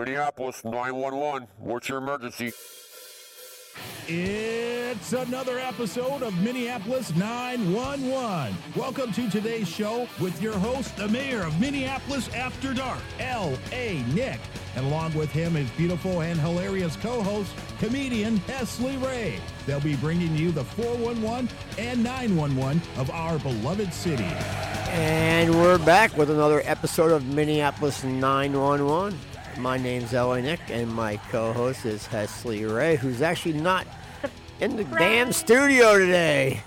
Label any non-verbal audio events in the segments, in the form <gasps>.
Minneapolis 911. What's your emergency? It's another episode of Minneapolis 911. Welcome to today's show with your host, the mayor of Minneapolis After Dark, L.A. Nick. And along with him, his beautiful and hilarious co host, comedian Hesley Ray. They'll be bringing you the 411 and 911 of our beloved city. And we're back with another episode of Minneapolis 911. My name's L.A. Nick, and my co host is Hesley Ray, who's actually not in the damn studio today.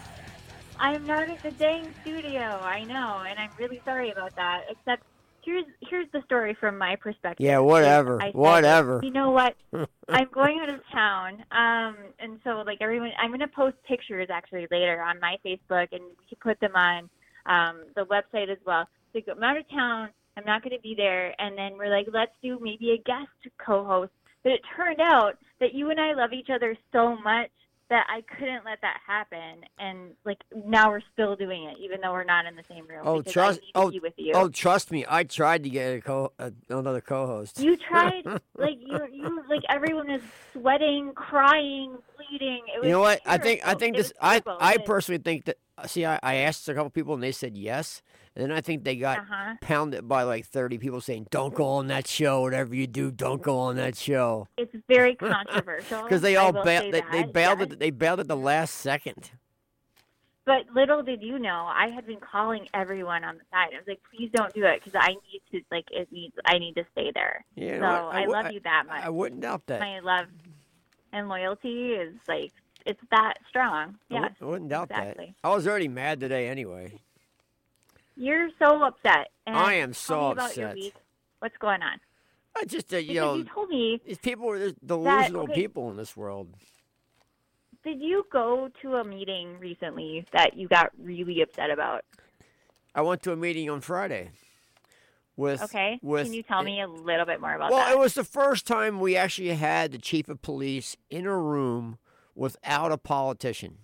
I'm not in the dang studio. I know, and I'm really sorry about that. Except here's here's the story from my perspective. Yeah, whatever, said, whatever. You know what? <laughs> I'm going out of town, um, and so like everyone, I'm gonna post pictures actually later on my Facebook, and we can put them on um, the website as well. So I'm out of town. I'm not going to be there, and then we're like, let's do maybe a guest co-host. But it turned out that you and I love each other so much that I couldn't let that happen, and like now we're still doing it, even though we're not in the same room. Oh, trust- oh, to be with you. Oh, trust me, I tried to get a co- uh, another co-host. You tried, <laughs> like you, you, like everyone is sweating, crying, bleeding. It was You know what? I think I think this. I terrible, I personally think that. See, I, I asked a couple people and they said yes, and then I think they got Uh-huh. pounded by like thirty people saying, "Don't go on that show. Whatever you do, don't go on that show." It's very <laughs> controversial Because they all ba- they, they bailed yes. at they bailed at the last second. But little did you know, I had been calling everyone on the side. I was like, "Please don't do it because I need to like it needs. I need to stay there." Yeah, so what? I, wou- love you that much. I wouldn't doubt that. My love and loyalty is like it's that strong. Yeah, I wouldn't doubt exactly. that. I was already mad today anyway. You're so upset. And I am so me about Your upset. What's going on? I just uh, you Because know you told me these people are delusional okay. people in this world. Did you go to a meeting recently that you got really upset about? I went to a meeting on Friday with Okay. with Can you tell me a little bit more about Well, that? it was the first time we actually had the chief of police in a room without a politician.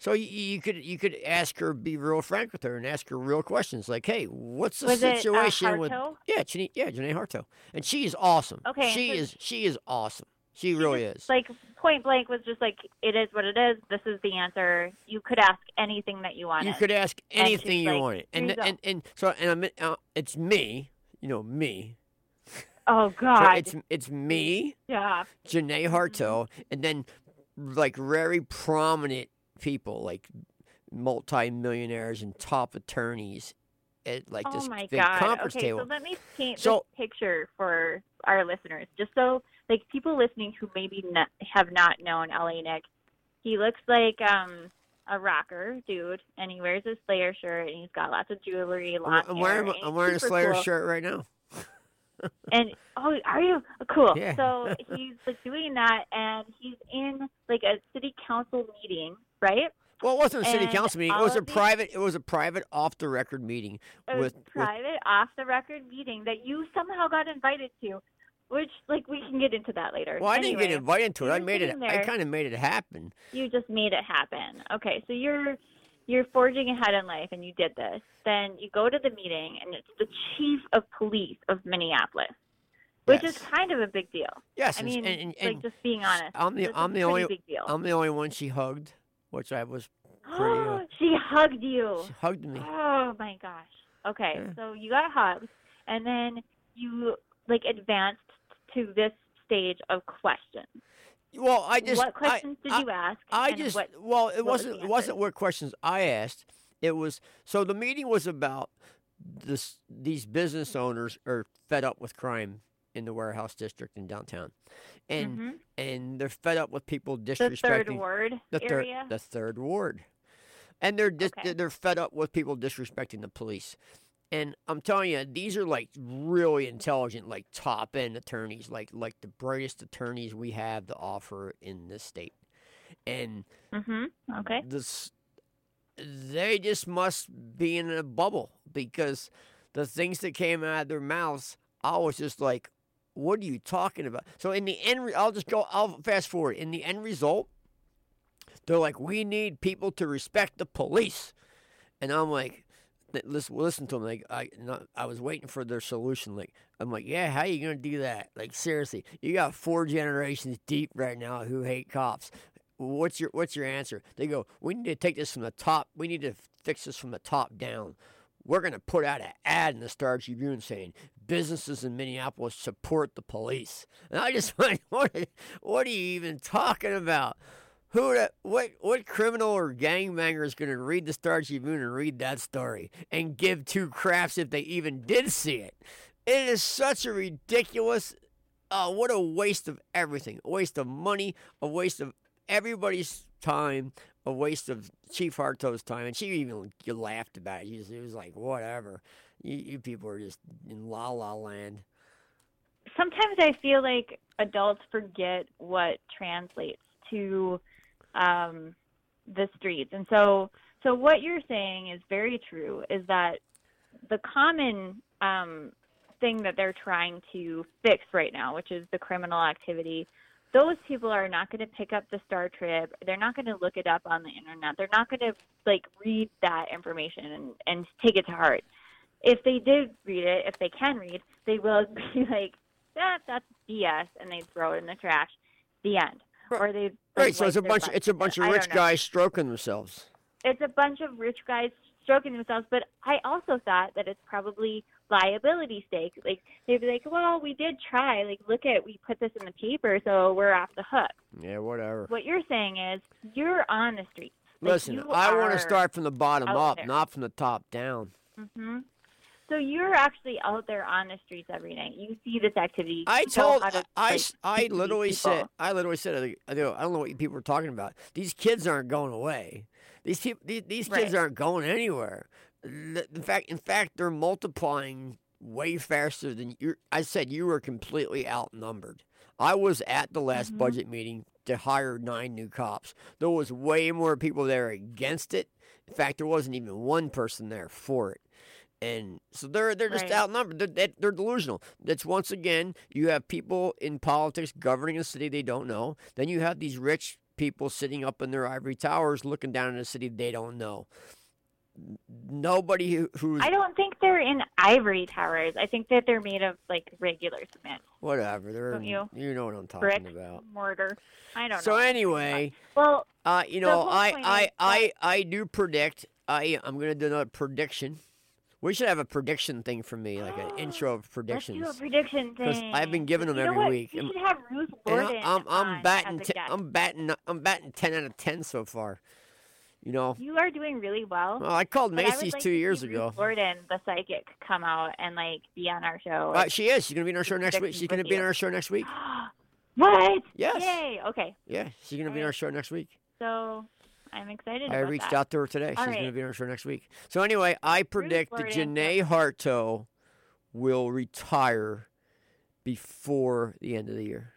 So you, you could you could ask her, be real frank with her, and ask her real questions like, "Hey, what's the Was it, uh, situation with?" Yeah, Janae, yeah, Janae Harteau, and she is awesome. Okay, she so- is she is awesome. She really just, is. Like point blank was just like it is what it is. This is the answer. You could ask anything that you wanted. You could ask anything you like, wanted, and "Here and, and so and I'm, uh, it's me, you know me. oh So God. it's it's me, yeah. Janae Harteau, and then like very prominent people, like multi-millionaires and top attorneys at like oh this my big God. conference okay, table. so let me paint So- this picture for our listeners, just so like people listening who maybe not, have not known LA Nick. He looks like um a rocker dude, and he wears a Slayer shirt, and he's got lots of jewelry, I'm, long I'm wearing and I'm wearing a Slayer cool. shirt right now. <laughs> And oh, are you cool? Yeah. So <laughs> he's like doing that, and he's in like a city council meeting, right? Well, it wasn't a city And council meeting. It was a these- private. It was a private off the record meeting A with with private, off the record meeting that you somehow got invited to, which like we can get into that later. Well, I didn't get invited to it. I made it. sitting I kind of made it happen. You just made it happen. Okay, so you're you're forging ahead in life, and you did this. Then you go to the meeting, and it's the chief of police of Minneapolis, which is kind of a big deal. Yes, I mean, and, and, like just being honest, I'm the I'm the only. I'm the only one she hugged, which I was <gasps> pretty. Uh, she hugged you. she hugged me. Oh my gosh. Okay, Yeah. so you got hugged, and then you like advanced to this stage of questions. Well, I just what I- questions did I- you ask? I just what, well, it what was wasn't the it wasn't answer? what questions I asked. It was so the meeting was about this. These business owners are fed up with crime in the warehouse district in downtown, and Mhm. and they're fed up with people disrespecting the third ward the third area. the third ward, and they're dis- Okay. they're fed up with people disrespecting the police. And I'm telling you, these are like really intelligent, like top end attorneys, like like the brightest attorneys we have to offer in this state. And mm-hmm. Okay. this they just must be in a bubble because the things that came out of their mouths, I was just like, "What are you talking about?" So in the end, I'll just go. I'll fast forward. In the end result, they're like, "We need people to respect the police," and I'm like, listen, listen to them. Like I, not, I was waiting for their solution. Like I'm like, yeah, how are you gonna do that? Like seriously, you got four generations deep right now who hate cops. What's your What's your answer? They go, we need to take this from the top. We need to fix this from the top down. We're gonna put out an ad in the Star Tribune saying businesses in Minneapolis support the police. And I just <laughs> went, what? are- What are you even talking about? Who what what criminal or gangbanger is going to read the Star Tribune and read that story and give two craps if they even did see it? It is such a ridiculous. Oh, what a waste of everything! A waste of money, a waste of everybody's time, a waste of Chief Harteau's time. And she even laughed about it. It was like whatever. You, you people are just in la la land. sometimes I feel like adults forget what translates to um, the streets, and so so what you're saying is very true. Is that the common um, thing that they're trying to fix right now, which is the criminal activity? Those people are not going to pick up the Star Trib. They're not going to look it up on the internet. They're not going to like read that information and, and take it to heart. If they did read it, if they can read, they will <laughs> be like, that that's BS, and they throw it in the trash. The end. Or they Right, so it's a bunch. It's a bunch of rich guys stroking themselves. It's a bunch of rich guys stroking themselves. But I also thought that it's probably liability stake. Like they'd be like, well, we did try. Like look at we put this in the paper, so we're off the hook. Yeah, whatever. What you're saying is you're on the streets. Like, Listen, I want to start from the bottom up, there. not from the top down. hmm So you're actually out there on the streets every night. You see this activity. I told, to, I, like, I these literally said. I literally said, I don't know what you people are talking about. These kids aren't going away. These people, these, these kids Right. aren't going anywhere. In fact, in fact, they're multiplying way faster than you. I said you were completely outnumbered. I was at the last Mhm. budget meeting to hire nine new cops. There was way more people there against it. In fact, there wasn't even one person there for it. And so they're they're just Right. outnumbered. They're, they're, delusional. That's once again you have people in politics governing a city they don't know. Then you have these rich people sitting up in their ivory towers looking down in a city they don't know. Nobody who, who's I don't think they're in ivory towers. I think that they're made of like regular cement, whatever. They're Don't you? you know what I'm talking brick, about. mortar. I don't So know. So anyway, well, uh, you know, I I, is I I do predict. I I'm gonna do another prediction. We should have a prediction thing for me, like an <gasps> intro of predictions. let's do a prediction thing. I've been giving them You know every what? week. We should have Ruth Gordon I- I'm I'm batting as te- a guest. I'm batting I'm batting ten out of ten so far. You know, You are doing really well. well, I called but I Macy's like two years ago. Gordon, the psychic, come out and like be on our show. Uh, she is. She's gonna be on our show next week. She's <gasps> gonna be on our show next week. what? Yes. Yay! Okay, Yeah, she's gonna be on our show next week. so I'm excited. I reached that. out to her today. All she's gonna be on our show next week. So anyway, I predict that. Janae Harteau will retire before the end of the year.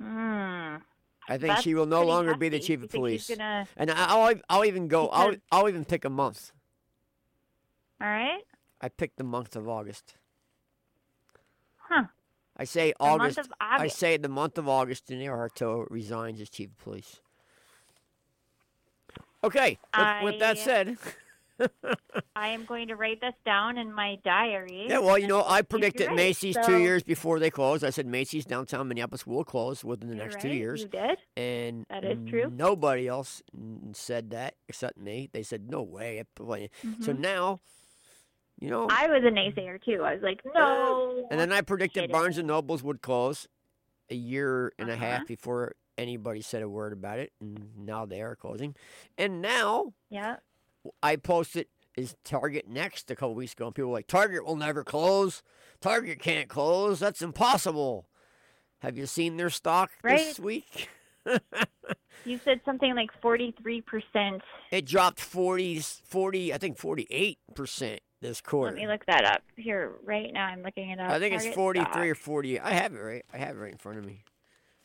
Hmm. I think That's she will no longer be the chief of police. gonna... And I- I'll I'll even go—I'll—I'll even pick a month. All right. I picked the month of August. Huh. I say The month August. I say the month of August, Janae Harteau resigns as chief of police. Okay. With, with that said, I am going to write this down in my diary. yeah. Well, you know, I predicted right, Macy's so- two years before they closed. I said Macy's downtown Minneapolis will close within the You're next two years, You did. and That is true. Nobody else said that except me. They said no way. So Mhm. now, you know, I was a naysayer too. I was like, no. And then I predicted. Barnes and Nobles would close a year and a half Uh-huh. before anybody said a word about it, and now they are closing. And now yeah. I posted is Target next a couple weeks ago, and people were like, Target will never close. Target can't close. That's impossible. Have you seen their stock right. this week? <laughs> You said something like 43%. It dropped 40, 40 I think 48% this quarter. Let me look that up. Here, right now, I'm looking it up. I think it's Target 43 or 48. I have it right. I have it right in front of me.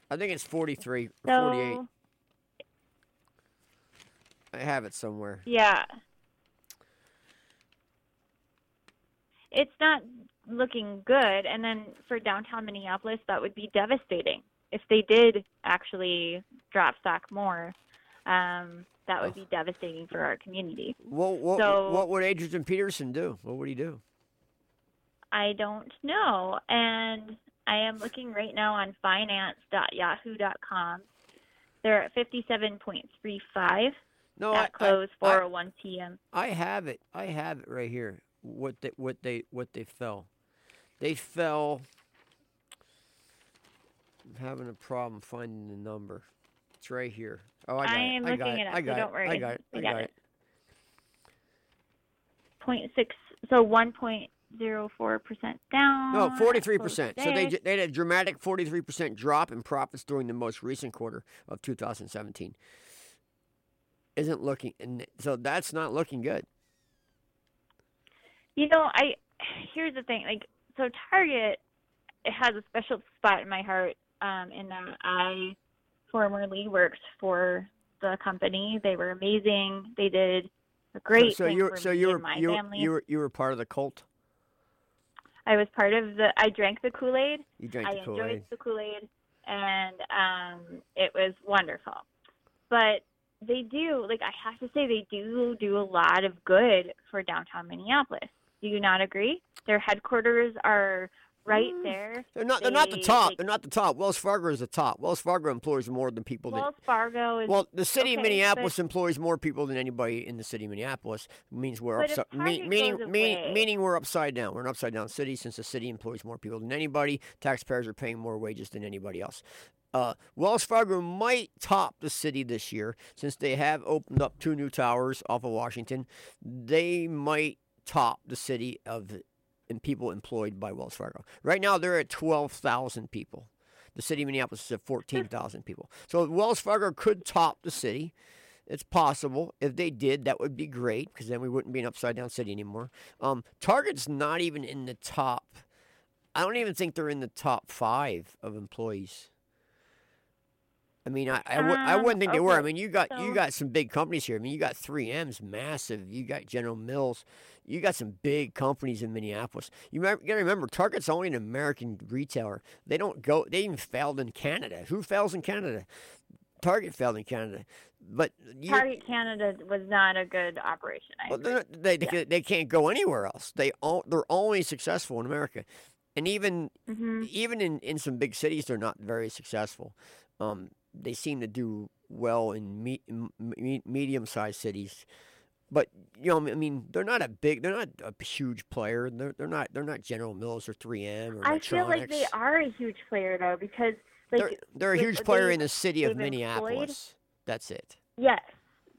I think it's 43 or 48. I have it somewhere. yeah. It's not looking good. And then for downtown Minneapolis, that would be devastating if they did actually drop stock more. Um, that would be devastating for our community. What what, So- what would Adrian Peterson do? What would he do? I don't know. And I am looking right now on finance.yahoo.com. They're at 57.35 No, at I, close I, I, 4:01 p.m. I have it. I have it right here. What they what they what they fell. They fell. I'm having a problem finding the number. It's right here. Oh, I got I it. am I got looking it. it up, I so got don't it. worry. I got it. I got got it. it. 0.6 so 1.04 percent down. No, forty three percent. So they they had a dramatic forty-three percent drop in profits during the most recent quarter of 2017. Isn't looking, and so that's not looking good. You know, I here's the thing. Like, so Target it has a special spot in my heart. Um, in that I formerly worked for the company. They were amazing. They did a great so, so you for so you were my you, were- family. you were you were part of the cult. I was part of the. I drank the Kool Aid. You drank I the Kool Aid. enjoyed the Kool Aid, and um, it was wonderful. But they do, like I have to say, they do do a lot of good for downtown Minneapolis. Do you not agree? Their headquarters are right mm. there. They're not. They're not the top. they- They're not the top. Wells Fargo is the top. Wells Fargo employs more than people. Wells than, Fargo is. well, the city of okay, Minneapolis employs more people than anybody in the city of Minneapolis. Means we're upside. Meaning, away- meaning we're upside down. We're an upside down city since the city employs more people than anybody. Taxpayers are paying more wages than anybody else. Uh, Wells Fargo might top the city this year since they have opened up two new towers off of Washington. They might top the city of and people employed by Wells Fargo. Right now, they're at twelve thousand people. The city of Minneapolis is at fourteen thousand people. So Wells Fargo could top the city. It's possible. If they did, that would be great because then we wouldn't be an upside down city anymore. Um, Target's not even in the top. I don't even think they're in the top five of employees. I mean, I, I, w- I Um, wouldn't think they were. I mean, you got you got some big companies here. I mean, you got 3M's massive. You got General Mills. You got some big companies in Minneapolis. You got to remember, Target's only an American retailer. They don't go. They even failed in Canada. Who fails in Canada? Target failed in Canada. But you, Target Canada was not a good operation. I well, they, they, ca- they can't go anywhere else. They all, they're only successful in America, and even hmm even in, in some big cities, they're not very successful. Um, they seem to do well in me, me, medium sized cities, but you know, I mean, they're not a big, they're not a huge player. They're they're not they're not General Mills or 3M or I feel like they are a huge player though because like They're they're a they- huge player they- in the city of they've employed- Minneapolis. That's it. Yes,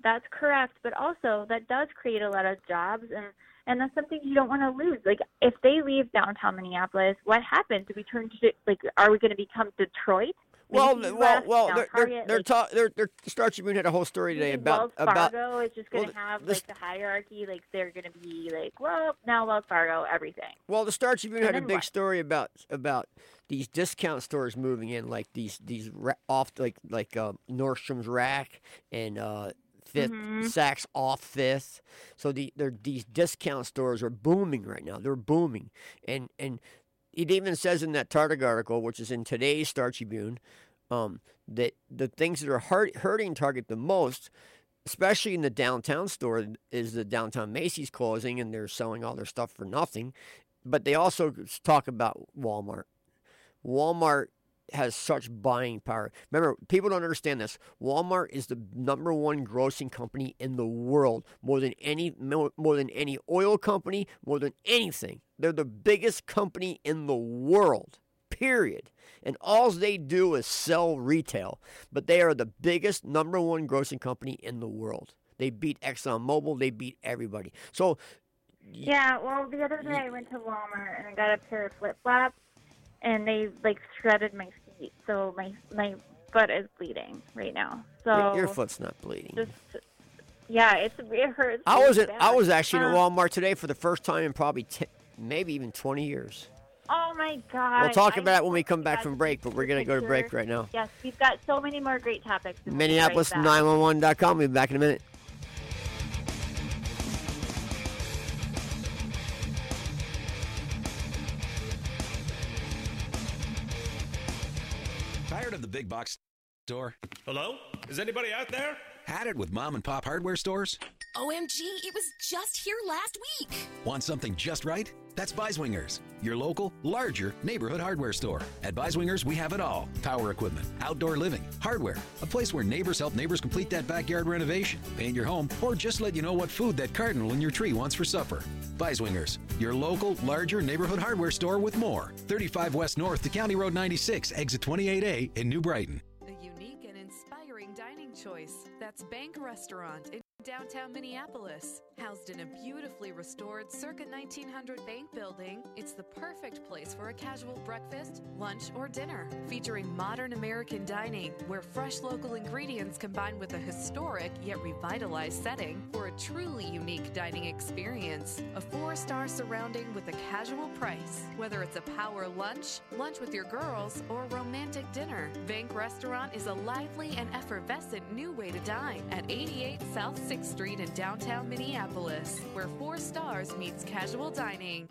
that's correct. But also, that does create a lot of jobs, and and that's something you don't want to lose. Like, if they leave downtown Minneapolis, what happens? Do we turn to like? Are we going to become Detroit? Well, well, left, well, they're they're Target, they're, like, ta- they're, they're Star Tribune had a whole story today about Wells about Fargo is just going well, have this- like the hierarchy. Like they're going to be like, well, now Wells Fargo, everything. Well, the Star Tribune And had a big what? story about about these discount stores moving in, like these these ra- off like like uh, Nordstrom's Rack and uh, 5th Mhm. Saks off Fifth. So the they're, these discount stores are booming right now. They're booming, and and it even says in that Target article, which is in today's Star Tribune, um, that the things that are hurt, hurting Target the most. Especially in the downtown store, is the downtown Macy's closing and they're selling all their stuff for nothing but they also talk about Walmart. Walmart has such buying power. Remember, people don't understand this. Walmart is the number one grossing company in the world, more than any more more than any oil company, more than anything. They're the biggest company in the world. Period. And all they do is sell retail, but they are the biggest number one grossing company in the world. They beat ExxonMobil. They beat everybody. So Yeah, well, the other day I went to Walmart and I got a pair of flip flops, and they like shredded my feet, so my my foot is bleeding right now. So your, foot's not bleeding. just yeah, it's it hurts. I was at, I was actually Um, Walmart today for the first time in probably 10, maybe even 20 years. Oh my god! We'll talk I- about it when we come back from break, but we're going to go to break right now. Yes, we've got so many more great topics. We'll right. Minneapolis911.com. We'll be back in a minute. Big box store? Hello? Is anybody out there? Had it with mom and pop hardware stores? OMG, it was just here last week. Want something just right? That's Biswingers, your local, larger neighborhood hardware store. At Biswingers, we have it all power equipment, outdoor living, hardware, a place where neighbors help neighbors complete that backyard renovation, paint your home, or just let you know what food that cardinal in your tree wants for supper. Biswingers, your local, larger neighborhood hardware store with more. 35 West North to County Road 96, exit 28A in New Brighton. A unique and inspiring dining choice. That's Bank Restaurant downtown Minneapolis. Housed in a beautifully restored circa 1900 bank building, it's the perfect place for a casual breakfast, lunch, or dinner. Featuring modern American dining where fresh local ingredients combine with a historic yet revitalized setting for a truly unique dining experience. A four star surrounding with a casual price. Whether it's a power lunch, lunch with your girls, or romantic dinner, Bank Restaurant is a lively and effervescent new way to dine at 88 South 6th Street in downtown Minneapolis, where four stars meets casual dining.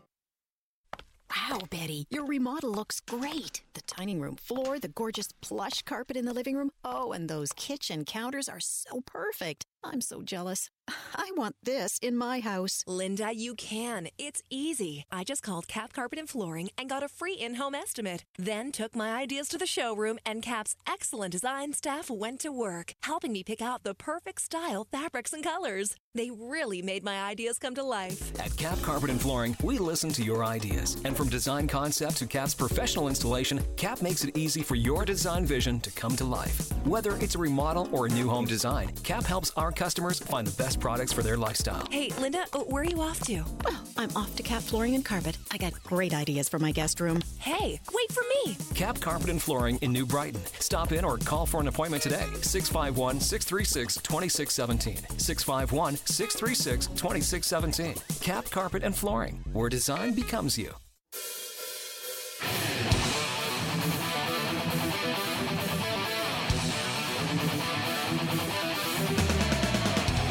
Wow, Betty, your remodel looks great. The dining room floor, the gorgeous plush carpet in the living room. Oh, and those kitchen counters are so perfect. I'm so jealous. I want this in my house. Linda, you can. It's easy. I just called Cap Carpet and Flooring and got a free in home estimate. Then took my ideas to the showroom, and Cap's excellent design staff went to work, helping me pick out the perfect style, fabrics, and colors. They really made my ideas come to life. At Cap Carpet and Flooring, we listen to your ideas. And from design concept to Cap's professional installation, Cap makes it easy for your design vision to come to life. Whether it's a remodel or a new home design, Cap helps our customers find the best products for their lifestyle. Hey, Linda, uh, where are you off to? Well, I'm off to Cap Flooring and Carpet. I got great ideas for my guest room. Hey, wait for me. Cap Carpet and Flooring in New Brighton. Stop in or call for an appointment today. 651 636 2617. 651 636 2617. Cap Carpet and Flooring, where design becomes you.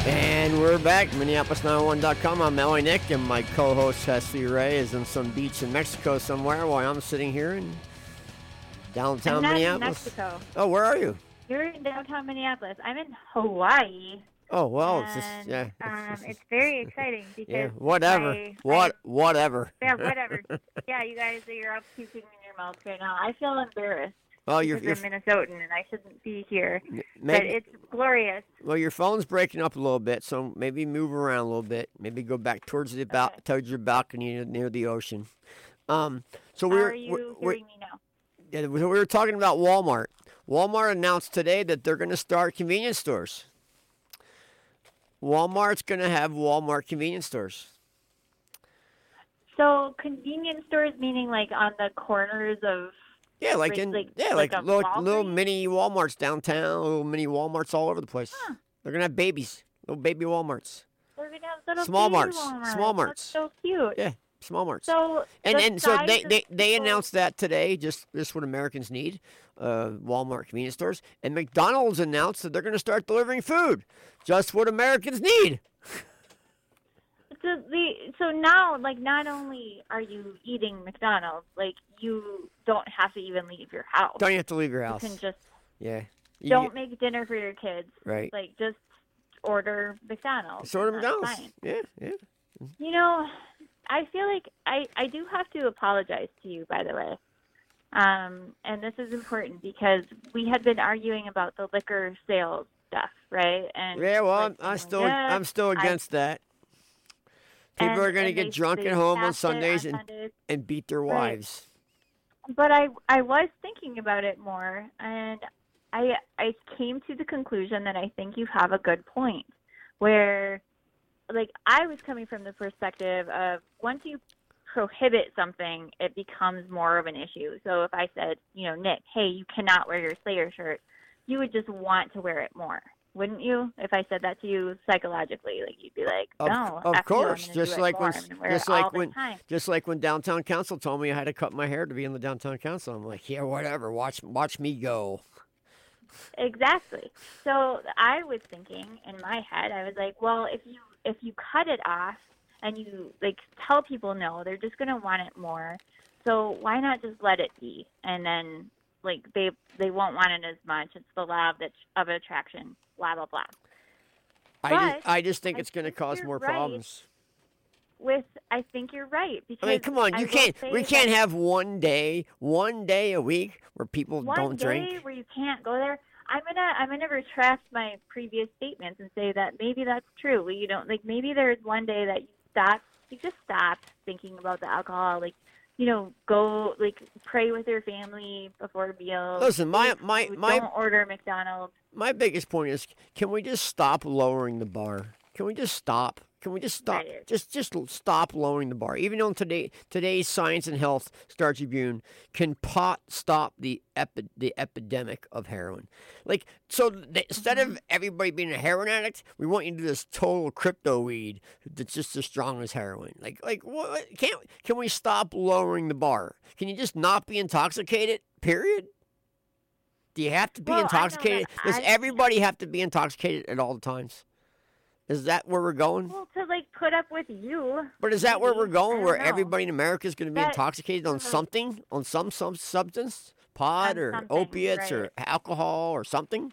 And we're back, Minneapolis911.com. I'm L.A. Nick, and my co-host Chesley Ray is in some beach in Mexico somewhere, while I'm sitting here in downtown not in Minneapolis. Mexico. Oh, where are you? You're in downtown Minneapolis. I'm in Hawaii. Oh, well, it's just and, yeah. Um, it's very exciting <laughs> because yeah, whatever. I- what? whatever. Yeah, <laughs> whatever. yeah, you guys, you're up puking in your mouth right now. I feel embarrassed. Well, you're, you're I'm Minnesotan and I shouldn't be here. but it's glorious. well, your phone's breaking up a little bit, so maybe move around a little bit. Maybe go back towards the bal- Okay. towards your balcony near- the ocean. Um, so How we're are you we're, hearing me now? Yeah, we were talking about Walmart. Walmart announced today that they're going to start convenience stores. Walmart's going to have Walmart convenience stores. So convenience stores meaning like on the corners of Yeah, like in like- yeah, like like, little, little mini Walmarts downtown, little mini Walmarts all over the place. They're going to have babies, little baby Walmarts. they're gonna have little Small baby marts, Walmarts. small That's marts. so cute. Yeah, small marts. So and and so they, size of they, they announced that today. Just just what Americans need. Uh, Walmart convenience stores and McDonald's announced that they're to start delivering food. Just what Americans need. <laughs> So the so now like not only are you eating McDonald's, like you don't have to even leave your house. Don't you have to leave your house? you can just Yeah. You don't get- make dinner for your kids. right. Like just order McDonald's. Of and McDonald's. fine. Yeah, yeah. You know, I feel like I I do have to apologize to you by the way. Um, and this is important because we had been arguing about the liquor sales stuff, right? And Yeah, well, like, I'm, I'm still yeah, I'm still I- against that. People and- are going to get they- drunk they at home on passed it Sundays and, Sundays. and beat their Right. wives. but I I was thinking about it more, and I I came to the conclusion that I think you have a good point, where like I was coming from the perspective of once you prohibit something, it becomes more of an issue. So if I said, you know, Nick, hey, you cannot wear your Slayer shirt, you would just want to wear it more. Wouldn't you? If I said that to you psychologically, like you'd be like, "No, of F course, gonna just like when I'm gonna just like when just like when downtown council told me I had to cut my hair to be in the downtown council. I'm like, yeah, whatever. Watch watch me go. Exactly. So I was thinking in my head, I was like, well, if you if you cut it off and you like tell people no, they're just gonna want it more. So why not just let it be? And then like they they won't want it as much. It's the law of the, of attraction. Blah blah blah. I just, I just think I it's going to cause more right. problems. With I think you're right because I mean, come on, you will can't. We can't have one day, one day a week where people one don't day drink. where you can't go there. I'm gonna I'm gonna retract my previous statements and say that maybe that's true. You don't like maybe there's one day that you stop, you just stop thinking about the alcohol. Like, you know, go like pray with your family before meals. Listen, my my my don't order McDonald's. my biggest point is, can we just stop lowering the bar? Can we just stop? Can we just stop? Just just stop lowering the bar. Even on today today's Science and Health Star Tribune, can pot stop the epi- the epidemic of heroin? Like so, th- instead of everybody being a heroin addict, we want you to do this total crypto weed that's just as strong as heroin. Like like what? Can't can we stop lowering the bar? Can you just not be intoxicated? Period. Do you have to be Well, I know that intoxicated? Does I- everybody have to be intoxicated at all times? Is that where we're going? Well, to like put up with you. But is that where we're going? Where know. everybody in America is going to be That- intoxicated on uh, something, on some some substance, pot On or opiates or alcohol or something?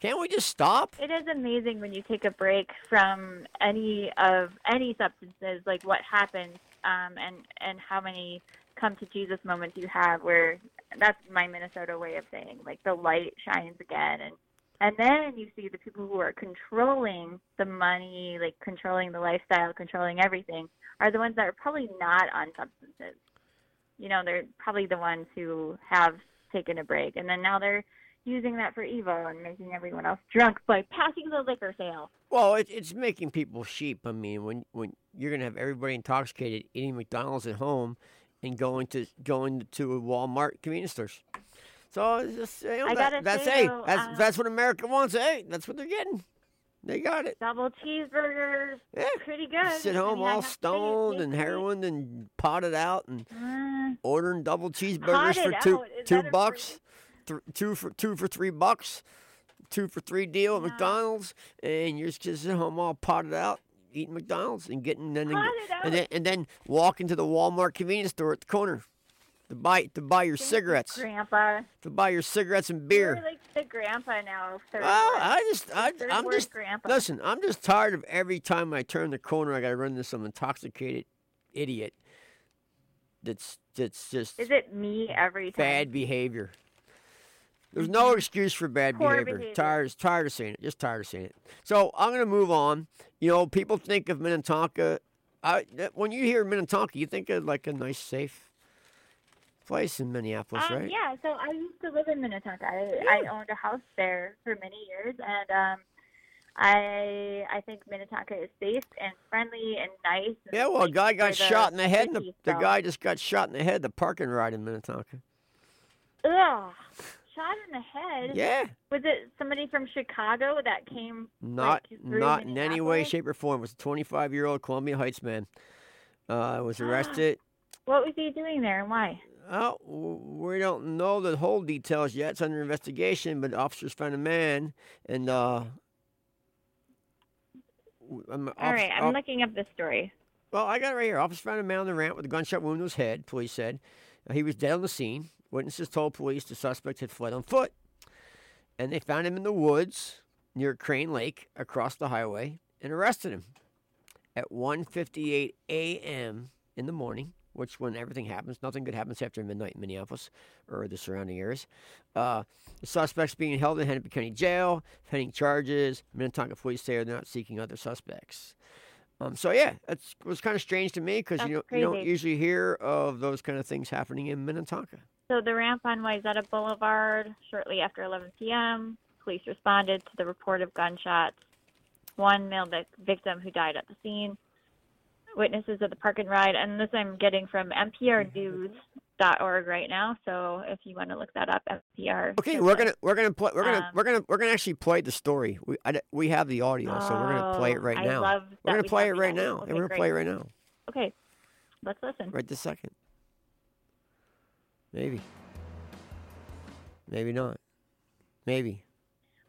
Can't we just stop? It is amazing when you take a break from any of any substances, like what happens, um, and and how many come to Jesus moments you have, where that's my Minnesota way of saying, like the light shines again, and and then you see the people who are controlling the money, like controlling the lifestyle, controlling everything, are the ones that are probably not on substances. You know, they're probably the ones who have taken a break, and then now they're using that for evil and making everyone else drunk by passing the liquor sale. Well, it, it's making people sheep. I mean, when when you're going to have everybody intoxicated eating McDonald's at home and going to going to a Walmart convenience stores. So it's just, you know, I that- that's say, hey, though, that's uh, that's what America wants. Hey, that's what they're getting. They got it. Double cheeseburgers, Yeah. pretty good. Sit I home mean, all have to say, it stoned and tastes great. heroin and potted out and Uh, ordering double cheeseburgers for two two bucks, th- two for two for three bucks, two for three deal at Yeah. McDonald's, and you're just sitting home all potted out eating McDonald's and getting then Potted and then and then walking to the Walmart convenience store at the corner to buy to buy your thank you, cigarettes Grandpa. to buy your cigarettes and beer. You're like the grandpa now. Third Well, word. I just I I'm just, grandpa. listen, I'm just tired of every time I turn the corner, I got to run into some intoxicated idiot that's, that's just Is it me every time? bad behavior. There's no mm-hmm. excuse for bad Poor behavior. behavior. Tired, tired of saying it. Just tired of saying it. So I'm gonna move on. You know, people think of Minnetonka. I, when you hear Minnetonka, you think of like a nice, safe place in Minneapolis, Um, right? Yeah, so I used to live in Minnetonka. I, I owned a house there for many years, and um, I I think Minnetonka is safe and friendly and nice. and, Yeah, well, a guy got shot in the head. And the, city the guy just got shot in the head. The parking ride in Minnetonka. Ugh, shot in the head. Yeah, Was it somebody from Chicago that came? not like, not in any way, shape, or form. It was a 25 year old Columbia Heights man. Uh, was <gasps> arrested. What was he doing there and why? Oh, w- we don't know the whole details yet. It's under investigation, but officers found a man, and uh, I'm, All right, I'm looking up the story. Well, I got it right here. Officers found a man on the ramp with a gunshot wound to his head. Police said Uh, he was dead on the scene. Witnesses told police the suspect had fled on foot, and they found him in the woods near Crane Lake across the highway and arrested him at 1:58 a.m. in the morning. Which, when everything happens, nothing good happens after midnight in Minneapolis or the surrounding areas. Uh, the suspect's being held in Hennepin County Jail, pending charges. Minnetonka police say they're not seeking other suspects. Um, so yeah, that was kind of strange to me because you That's you don't usually hear of those kind of things happening in Minnetonka. So the ramp on Wayzata Boulevard, shortly after 11 p.m., police responded to the report of gunshots. One male victim who died at the scene. Witnesses of the park and ride, and this I'm getting from MPRNews.org right now. So if you want to look that up, NPR. Okay, we're gonna we're gonna play we're gonna Um, we're gonna we're gonna actually play the story. We I, we have the audio, so we're gonna play it Oh, right I now. love we're gonna we play it right now. Okay, we're gonna great. play it right now. Okay, let's listen. Right this second. Maybe. Maybe not. Maybe.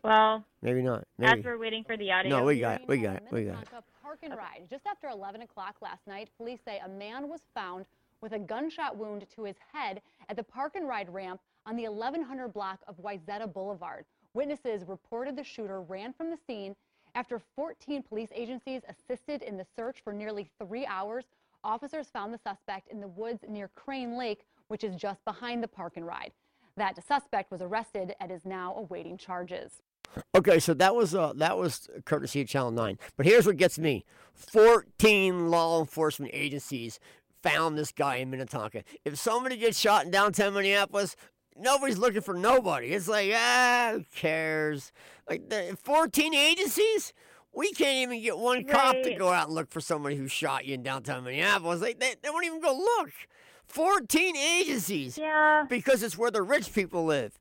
Well, Maybe not. as we're waiting for the audio, No, we got it. We got it. We got it. Park and Ride. Just after 11 o'clock last night, police say a man was found with a gunshot wound to his head at the Park and Ride ramp on the 1100 block of Wayzata Boulevard. Witnesses reported the shooter ran from the scene After 14 police agencies assisted in the search for nearly three hours, officers found the suspect in the woods near Crane Lake, which is just behind the park and ride. That suspect was arrested and is now awaiting charges. Okay, so that was uh, that was courtesy of Channel Nine. But here's what gets me: fourteen law enforcement agencies found this guy in Minnetonka. If somebody gets shot in downtown Minneapolis, nobody's looking for nobody. It's like ah, who cares? Like the, fourteen agencies. We can't even get one cop to go out and look for somebody who shot you in downtown Minneapolis. Like they, they won't even go look. Fourteen agencies. Yeah. Because it's where the rich people live.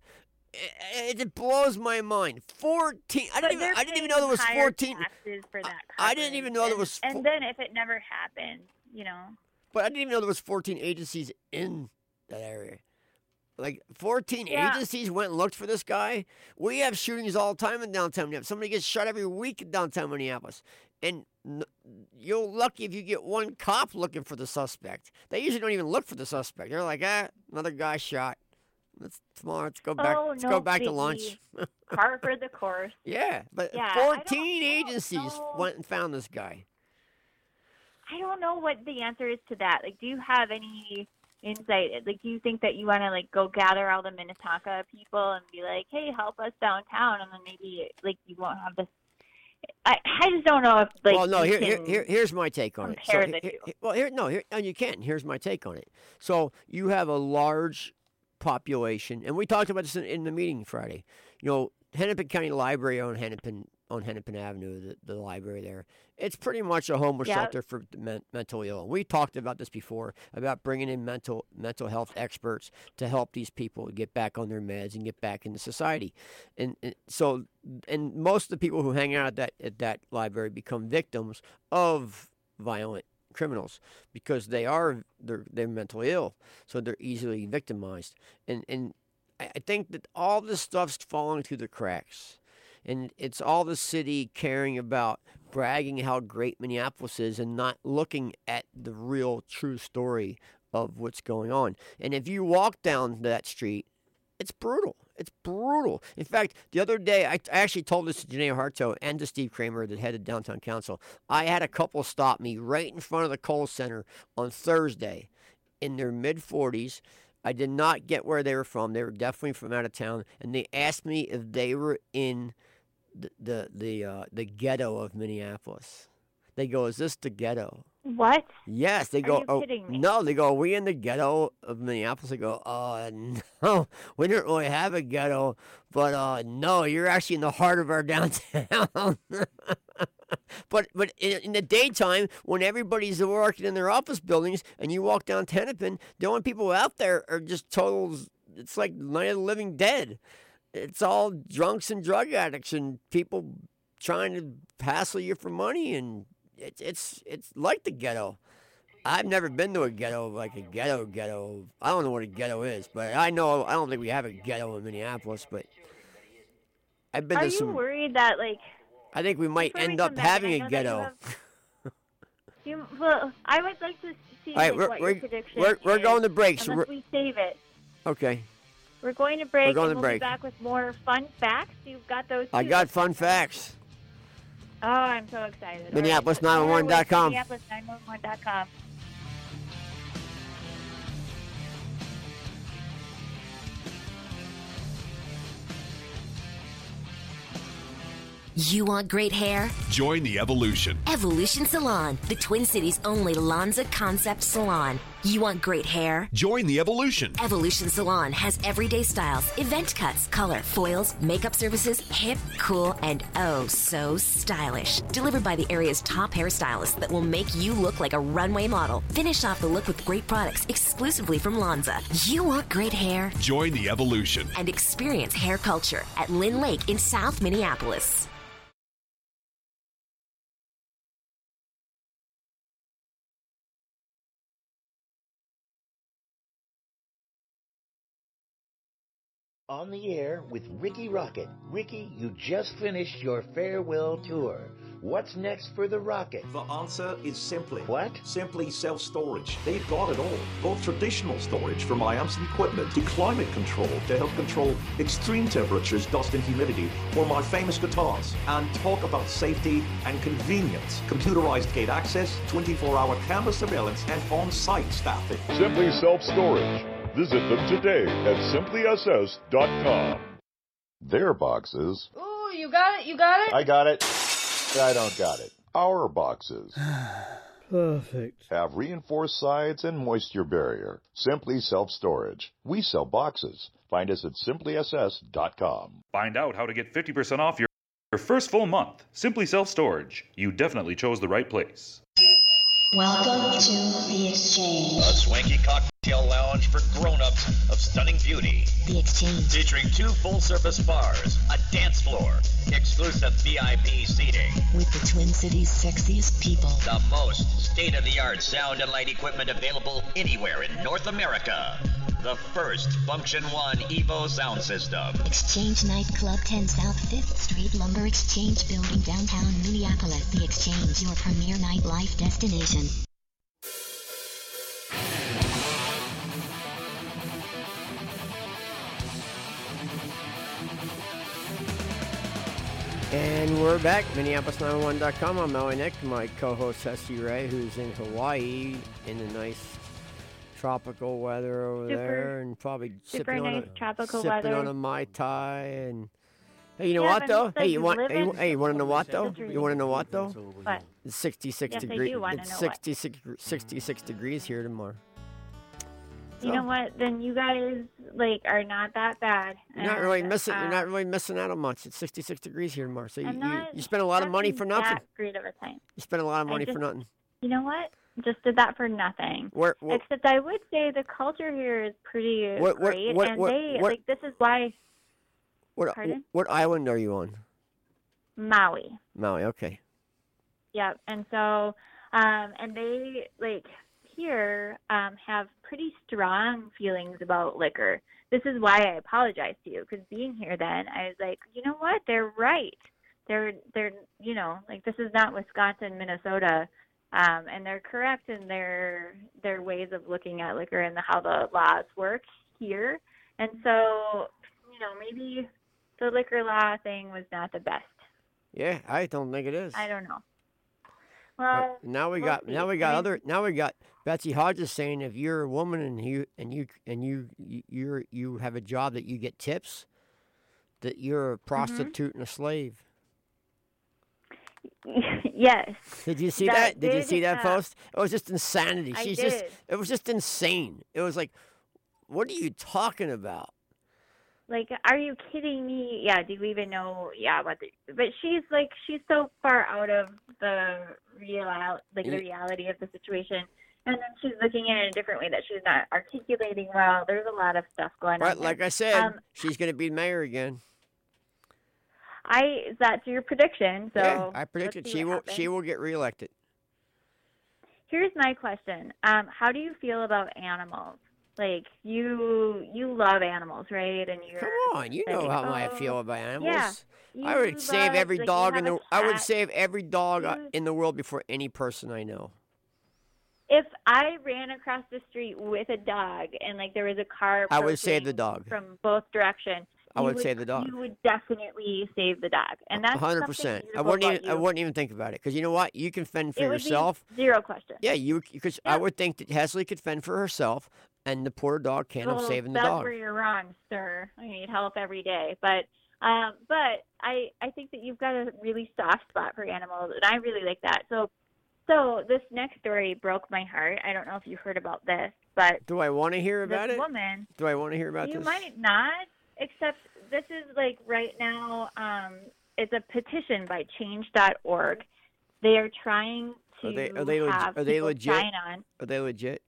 It, it blows my mind. Fourteen. I didn't even. I didn't even know there was fourteen. for that I didn't even know there was And, fo- and then if it never happened, you know. But I didn't even know there was fourteen agencies in that area. Like fourteen Yeah. agencies went and looked for this guy. We have shootings all the time in downtown Minneapolis. Somebody gets shot every week in downtown Minneapolis, and you're lucky if you get one cop looking for the suspect. They usually don't even look for the suspect. They're like, ah, another guy shot. Let's tomorrow. Let's go back. Oh, let's no go back to biggie. lunch. <laughs> Par for the course. Yeah, but Yeah, 14 agencies went and found this guy. I don't know what the answer is to that. Like, do you have any insight? Like, do you think that you want to like go gather all the Minnetonka people and be like, "Hey, help us downtown," and then maybe like you won't have this. I I just don't know if like. well, no, here, here, here, here's my take on it. So, here- the here- two. well, here, no, here, and you can. Here's my take on it. So you have a large population, and we talked about this in, in the meeting Friday. You know, Hennepin County Library on Hennepin on Hennepin Avenue, the, the library there. It's pretty much a homeless shelter for the men, mentally ill. We talked about this before about bringing in mental mental health experts to help these people get back on their meds and get back into society. And, and so, and most of the people who hang out at that at that library become victims of violent criminals because they are they're they're mentally ill, so they're easily victimized. And and I think that all this stuff's falling through the cracks. And it's all the city caring about bragging how great Minneapolis is and not looking at the real true story of what's going on. And if you walk down that street, it's brutal. It's brutal. In fact, the other day, I, I actually told this to Janae Harteau and to Steve Cramer, the head of downtown council. I had a couple stop me right in front of the Kohl Center on Thursday in their mid 40s. I did not get where they were from. They were definitely from out of town. And they asked me if they were in the, the, the, uh, the ghetto of Minneapolis. They go, Is this the ghetto? What? Yes, they Are go. you oh, kidding me? No, they go. Are we in the ghetto of Minneapolis? They go. Uh, no, <laughs> we don't really have a ghetto, but uh, no, you're actually in the heart of our <laughs> downtown. <laughs> but but in, in the daytime, when everybody's working in their office buildings, and you walk down Hennepin, the only people out there are just total. It's like Night of the Living Dead. It's all drunks and drug addicts and people trying to hassle you for money, and it's it's it's like the ghetto. I've never been to a ghetto like a ghetto ghetto. I don't know what a ghetto is, but I know I don't think we have a ghetto in Minneapolis. But I've been Are to you some. worried that like? I think we might end up back, having a that you ghetto. have- <laughs> You, well, I would like to see All right, like, we're- what we're- your prediction we're- we're going to break, so we're- we save it. Okay, We're going to break. We're going to we'll break. be back with more fun facts. You've got those. I got fun facts. Oh, I'm so excited. All right, Minneapolis911.com. Minneapolis911.com. You want great hair? Join the evolution. Evolution Salon, the Twin Cities' only Lanza concept salon. You want great hair? Join the evolution. Evolution Salon has everyday styles, event cuts, color, foils, makeup services, hip, cool, and oh so stylish. Delivered by the area's top hairstylists that will make you look like a runway model. Finish off the look with great products exclusively from Lanza. You want great hair? Join the evolution. And experience hair culture at Lyn-Lake in South Minneapolis. On the air with Ricky Rocket. Ricky, you just finished your farewell tour. What's next for the rocket? The answer is simply. What? Simply self storage. They've got it all. Both traditional storage for my amps and equipment to climate control to help control extreme temperatures, dust, and humidity, for my famous guitars. And talk about safety and convenience. Computerized gate access, 24 hour camera surveillance, and on site staffing. Simply Self Storage. Visit them today at simplyss.com. Their boxes. Ooh, you got it? You got it? I got it. I don't got it. Our boxes. <sighs> Perfect. Have reinforced sides and moisture barrier. Simply Self Storage. We sell boxes. Find us at simplyss.com. Find out how to get 50% off your, your first full month. Simply Self Storage. You definitely chose the right place. Welcome to the Exchange. A swanky cocktail lounge for grown-ups of stunning beauty. The Exchange. Featuring two full-service bars, a dance floor, exclusive VIP seating, With the Twin Cities' sexiest people. the most state-of-the-art sound and light equipment available anywhere in North America. The first Funktion-One Evo sound system. Exchange Nightclub 10 South 5th Street Lumber Exchange Building, downtown Minneapolis. The Exchange, your premier nightlife destination. And we're back, Minneapolis911.com. I'm L.A. Nick, my co-host Hesty Ray, who's in Hawaii in the nice tropical weather over Super- there, and probably super sipping nice on a, tropical sipping weather. on a mai tai. And hey, you know Yeah, what though? Hey, you want? Hey, you, hey, you want to know what though? You want to know what though? What? It's 66 Yes, degrees. It's know what. 66, 66 degrees here tomorrow. You know what? Then you guys like are not that bad. You're not really missing. uh, You're not really missing out on much. It's 66 degrees here tomorrow, so you, you, you spend a lot of money for nothing. That great of a time. You spend a lot of money just- for nothing. You know what? Just did that for nothing. Where, where, Except I would say the culture here is pretty What- great, what- and they like this is why what, Pardon? what island are you on? Maui. Maui. Okay. Yep. And so, um, and they like here um, have pretty strong feelings about liquor. This is why I apologize to you because being here, then I was like, you know what? They're right. They're they're you know like this is not Wisconsin, Minnesota, um, and they're correct in their their ways of looking at liquor and how the laws work here. And so, you know, maybe the liquor law thing was not the best. Yeah, I don't think it is. I don't know. Well, now we got now we got other now we got Betsy Hodges saying if you're a woman and you and you and you you you're, you have a job that you get tips, that you're Mm-hmm. a prostitute and a slave. <laughs> yes. Did you see That that? Did you see that uh, post? It was just insanity. I She's just did. it was just insane. It was like, what are you talking about? Like, are you kidding me? Yeah, do you even know? Yeah, what? The, but she's like, she's so far out of the real, out like the reality of the situation, and then she's looking at it in a different way that she's not articulating well. There's a lot of stuff going Right, on. there. like I said, um, she's going to be mayor again. I that's your prediction. So yeah, I predicted she will happens. she will get reelected. Here's my question. Um, how do you feel about animals? Like you, you love animals, right? And you're Come on, you know like, how I oh, feel about animals. Yeah, I would save love- every like, dog in the I would save every dog You- in the world before any person I know. if I ran across the street with a dog and like there was a car, I would save the dog. from both directions. I you would save the dog. You would definitely save the dog, and that's hundred percent. I wouldn't even I wouldn't even think about it because you know what? You can fend for It would yourself. zero question. Yeah, you because I would think that Hesley could fend for herself, and the poor dog can't well, of saving the that's dog. where you're wrong, sir. I need help every day, but um, but I I think that you've got a really soft spot for animals, and I really like that. So so this next story broke my heart. I don't know if you heard about this, but Do I want to hear about it? woman. Do I want to hear about you this? You might not, except this is like right now. Um, it's a petition by Change.org. They are trying to Are they are they have are they legit? sign on. Are they legit?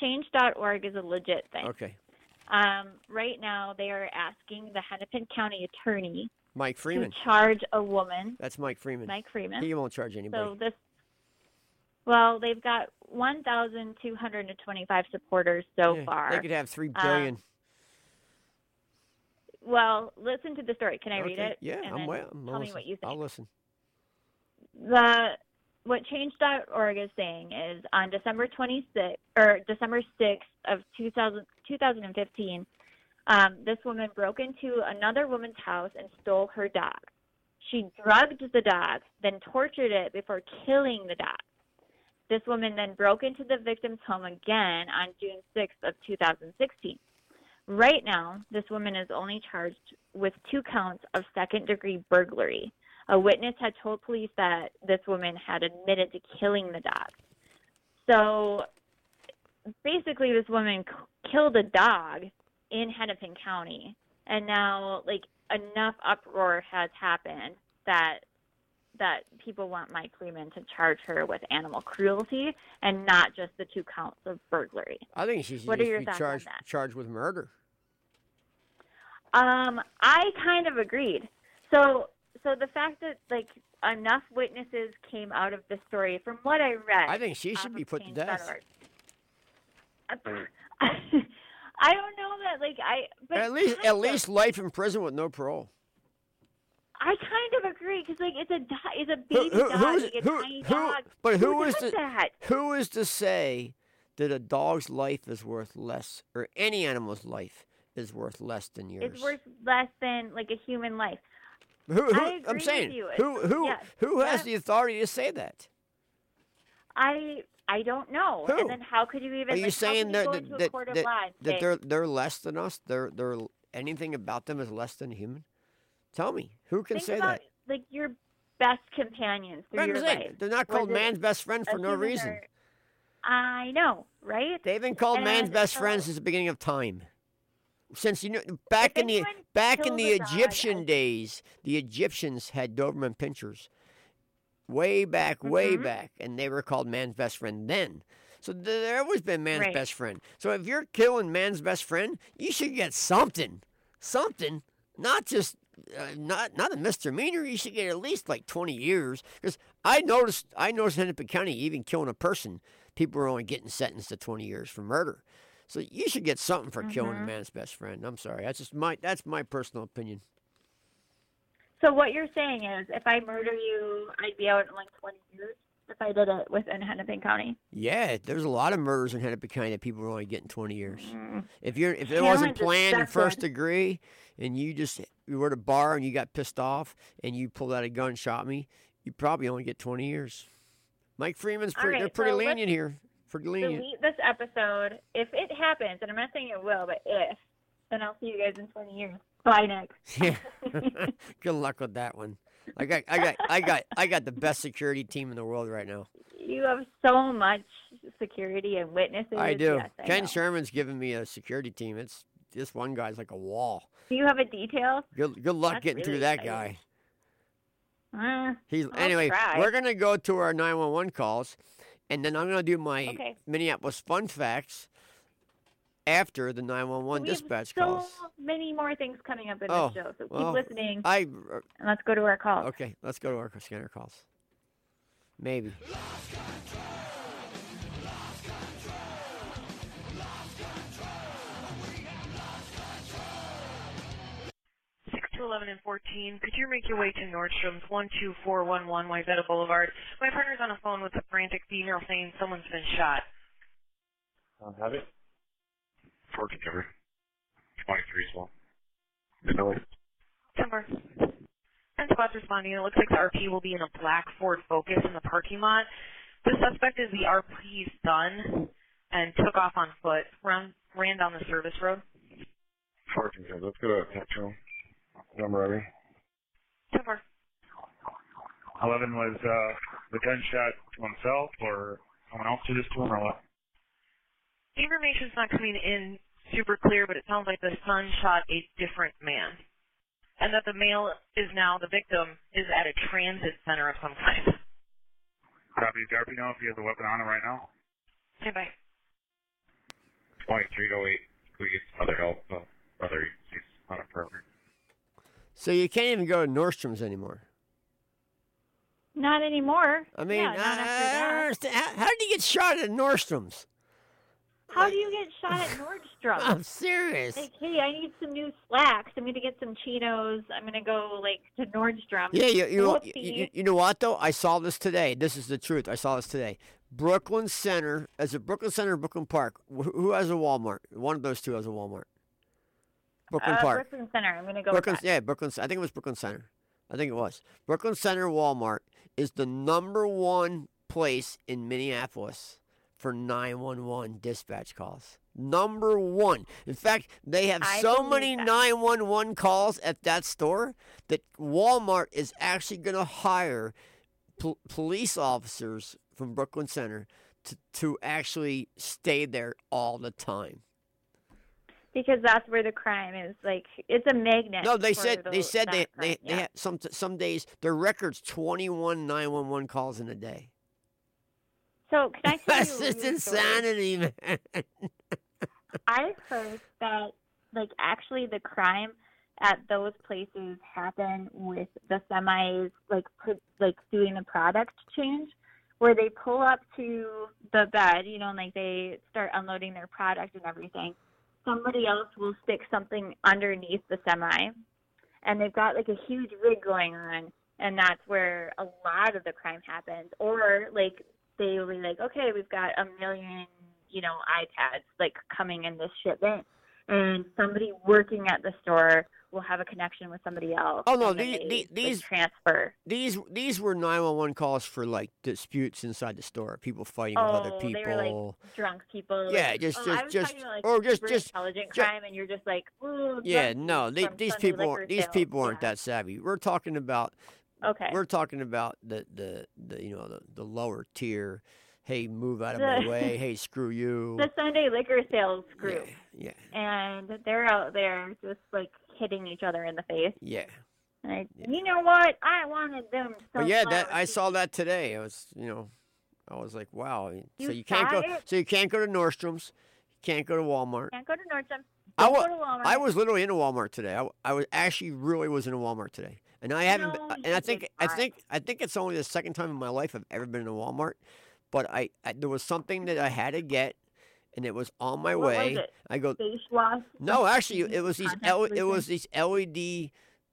Change.org is a legit thing. Okay. Um, right now, they are asking the Hennepin County attorney Mike Freeman. to charge a woman. That's Mike Freeman. Mike Freeman. He won't charge anybody. So this, well, they've got 1,225 supporters so Yeah, far. They could have three Um, billion. Well, listen to the story. Can I read it? Yeah, And I'm well. I'm Tell me what you think. I'll listen. the what change.org is saying is on December 26th or December 6th of 2000, 2015, um, this woman broke into another woman's house and stole her dog. She drugged the dog, then tortured it before killing the dog. This woman then broke into the victim's home again on June 6th of 2016. Right now, this woman is only charged with two counts of second degree burglary. A witness had told police that this woman had admitted to killing the dog. So basically, this woman k- killed a dog in Hennepin County, and now like enough uproar has happened that that people want Mike Freeman to charge her with animal cruelty and not just the two counts of burglary. I think she should What are your be thoughts on charged that? charged with murder. Um, I kind of agreed. So, so the fact that like enough witnesses came out of the story, from what I read, I think she should be put to death. <laughs> I don't know that. Like I, but At least at of. least life in prison with no parole. I kind of agree because like it's a it's a baby who- dog, who's- like a who- tiny who- dog. but who who is the that? who is to say that a dog's life is worth less, or any animal's life is worth less than yours? It's worth less than like a human life. Who, who, I with saying, you. who who Yes, who has yes. the authority to say that? I I don't know. Who? And then how could you even? Are you like, saying that that, into a court that, and that they're they're less than us? They're they're anything about them is less than human? Tell me, who can think say about, that? Like your best companions through your life. they're not called Was it man's best friend for no reason. or- I know, right? They've been called man's And best so- friends since the beginning of time. Since you know, back in the anyone back in the a dog, Egyptian days, the Egyptians had Doberman pinchers. Way back, way Mhm. back, and they were called man's best friend then. So th- there always been man's Right. best friend. So if you're killing man's best friend, you should get something, something, not just uh, not not a misdemeanor. You should get at least like twenty years. Because I noticed, I noticed in Hennepin County, even killing a person, people are only getting sentenced to twenty years for murder. So you should get something for killing a Mhm. man's best friend. I'm sorry, that's just my that's my personal opinion. So what you're saying is, if I murder you, I'd be out in like 20 years if I did it within Hennepin County. Yeah, there's a lot of murders in Hennepin County that people are only getting 20 years. Mm-hmm. If you're if it Challenge wasn't planned in first degree, and you just you were at a bar and you got pissed off and you pulled out a gun and shot me, you probably only get 20 years. Mike Freeman's pretty, they're pretty so lenient here. Pretty lenient. Delete this episode. If it happens, and I'm not saying it will, but if, then I'll see you guys in 20 years. Bye, Nick. Yeah. <laughs> <laughs> Good luck with that one. I got I got I got I got the best security team in the world right now. You have so much security and witnesses. I do. Yes, I Ken know. Sherman's giving me a security team. It's this one guy's like a wall. Do you have a detail? Good good luck That's getting through that exciting. guy. Uh, He's I'll anyway. try. We're gonna go to our nine one one calls, and then I'm gonna do my Okay. Minneapolis fun facts after the nine one one we have dispatch so calls. many more things coming up in Oh, this show, so keep well, listening. I uh, and let's go to our call. okay. Let's go to our scanner calls. Maybe. Six to eleven and fourteen. Could you make your way to Nordstrom's one two four one one Wayzata Boulevard? My partner's on the phone with a frantic female saying someone's been shot. I'll have it. 14 cover. 23 as well. Vanilla. Timber. And squad's responding. It looks like the RP will be in a black Ford Focus in the parking lot. The suspect is the RP's son and took off on foot, ran, ran down the service road. 14 cover. Let's go to Petro. Number ready. Timber. 11 was uh, the gunshot to himself or someone else did this to him or what? The information's not coming in super clear, but it sounds like the son shot a different man. And that the male is now, the victim, is at a transit center of some kind. Copy. Does RP know if he has a weapon on him right now? Stand by. 23 to 8. We get other help. Uh, other he's on a program. So you can't even go to Nordstrom's anymore. Not anymore. I mean, yeah, not I, after I don't understand. How, how did he get shot at Nordstrom's? How do you get shot at Nordstrom? <laughs> I'm serious. Like, hey, I need some new slacks. I'm gonna get some chinos. I'm gonna go like to Nordstrom. Yeah, you, you, know, you, you- know what though? I saw this today. This is the truth. I saw this today. Brooklyn Center, is it Brooklyn Center or Brooklyn Park? Who has a Walmart? One of those two has a Walmart. Brooklyn uh, Park. Brooklyn Center. I'm gonna go Brooklyn, yeah, Brooklyn. I think it was Brooklyn Center. I think it was Brooklyn Center Walmart is the number one place in Minneapolis for 911 dispatch calls. Number one. In fact, they have I so many that. 911 calls at that store that Walmart is actually going to hire pol- police officers from Brooklyn Center to, to actually stay there all the time. Because that's where the crime is. Like, it's a magnet. No, they said they said they that they, crime, they yeah. had some some days their records 21 911 calls in a day. So can I tell That's you? a just story? insanity, man. <laughs> I heard that like actually the crime at those places happen with the semis like put, like doing the product change where they pull up to the bed, you know, and like they start unloading their product and everything. Somebody else will stick something underneath the semi and they've got like a huge rig going on and that's where a lot of the crime happens. Or like they will be like, Okay, we've got a million, you know, iPads like coming in this shipment and somebody working at the store will have a connection with somebody else. Oh no, these they, these, like, these transfer. These these were 911 calls for like disputes inside the store, people fighting with other Oh, people. they were like drunk people. Yeah, like, just- oh, just- just- about, like, or just- just- intelligent ju- crime, and you're just like, ooh, yeah, no, they, these people these sales. people aren't that savvy. We're talking about Okay. We're talking about the the, the you know the, the lower tier. Hey, move out of The- my way. <laughs> Hey, screw you. the Sunday liquor sales group, Yeah, and they're out there just like hitting each other in the face. yeah. And I, you know what? I wanted them. But yeah, that I saw that today. I was, you know, I was like, wow. You So You can't go. it? So you can't go to Nordstrom's. You can't go to Walmart. Can't go to Nordstrom. I Don't wa- go to Walmart. I was literally in a Walmart today. I, I was actually really was in a Walmart today, and I haven't. No, been, and I think I think I think it's only the second time in my life I've ever been in a Walmart. But I, I there was something that I had to get, and it was on my What way. I go. Face wash. No, actually, it was these L, it was these LED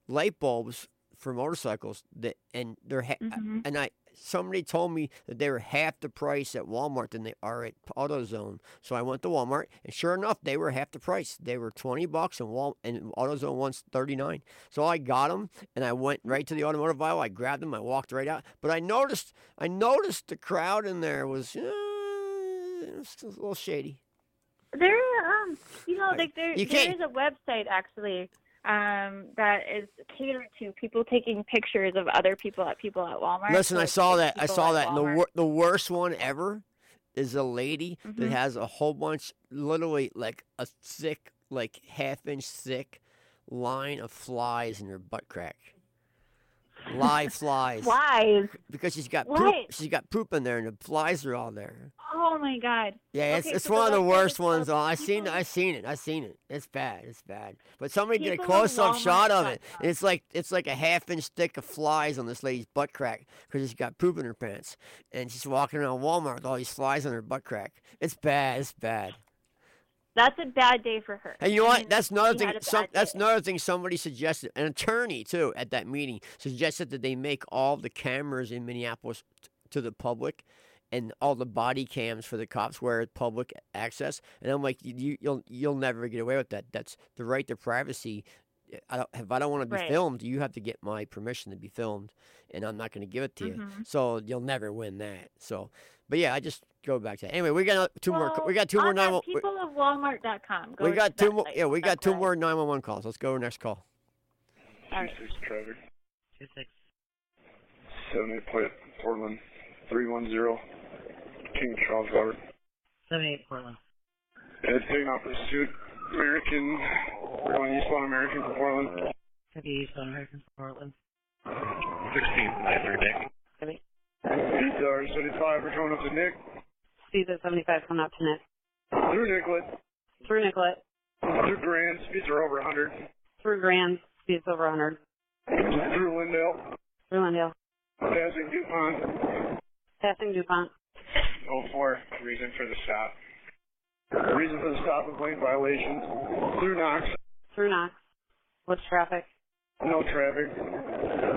light bulbs for motorcycles that, and they're ha- Mhm. and I somebody told me that they were half the price at Walmart than they are at AutoZone. So I went to Walmart, and sure enough, they were half the price. They were twenty bucks, and Wal and AutoZone one's thirty nine. So I got them, and I went right to the automotive aisle. I grabbed them, I walked right out. But I noticed, I noticed the crowd in there was, uh, was a little shady. There, um, you know, like there, You there a website actually um, that is catered to people taking pictures of other people at people at Walmart. Listen, So I saw that. I saw that. And the wor- the worst one ever is a lady that Mhm. has a whole bunch, literally like a thick, like half inch thick line of flies in her butt crack. Live flies. <laughs> Flies. Because she's got poop. She's got poop in there, and the flies are all there. Oh my god. Yeah, it's, Okay, it's so one of the worst ones. called. Oh, I seen People- I seen it. I seen it. It's bad. It's bad. But somebody did a close up shot of it. And it's like it's like a half inch thick of flies on this lady's butt crack because she's got poop in her pants, and she's walking around Walmart with all these flies on her butt crack. It's bad. It's bad. That's a bad day for her. And you know what? That's another she thing. Some, that's day. another thing somebody suggested. An attorney too at that meeting suggested that they make all the cameras in Minneapolis t- to the public, and all the body cams for the cops where it's public access. And I'm like, you, you'll you'll never get away with that. That's the right to privacy. I don't, if I don't want to be Right. filmed, you have to get my permission to be filmed, and I'm not going to give it to you. Mhm. So you'll never win that. So, but yeah, I just go back to that. Anyway, we got another- two more. Well, We got two more on nine. that peopleofwalmart.com. Go We got two more. site. Yeah, we got That's two right. more 911 calls. Let's go to next call. All right. Six Trevor. Two six. Seven eight point Portland. Three one zero. King Charles Robert. Seven eight Portland. Ed taking off pursuit. American. We're going eastbound American from Portland. Copy Eastbound American from Portland. Sixteenth nine three Nick. Copy. Eight seventy five. We're going up to Nick. Speeds at 75 coming up to Nick. Through Nicollet. Through Nicollet. Through Grand. Speeds are over hundred. Through Grand. Speeds over 100. Through Lyndale. Through Lyndale. Passing DuPont. Passing DuPont. Oh four. Reason for the stop. Reason for the stop complaint violation. Through Knox. Through Knox. What's traffic? No traffic.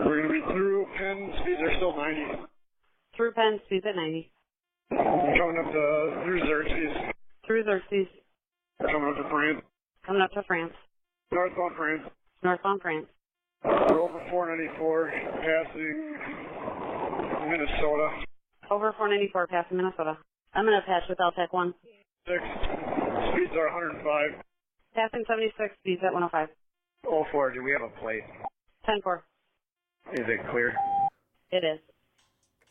We're going to be through Penn. Speeds are still 90. Through Penn, speeds at 90. Coming up to through Xerxes. Through Xerxes. Coming up to France. Coming up to France. Northbound France. Northbound France. We're over 494, passing Minnesota. Over 494, passing Minnesota. I'm going to patch with LTEC 1. Six. Speeds are 105. Passing 76, speeds at 105. Oh, four. Do we have a plate? 10 4. Is it clear? It is.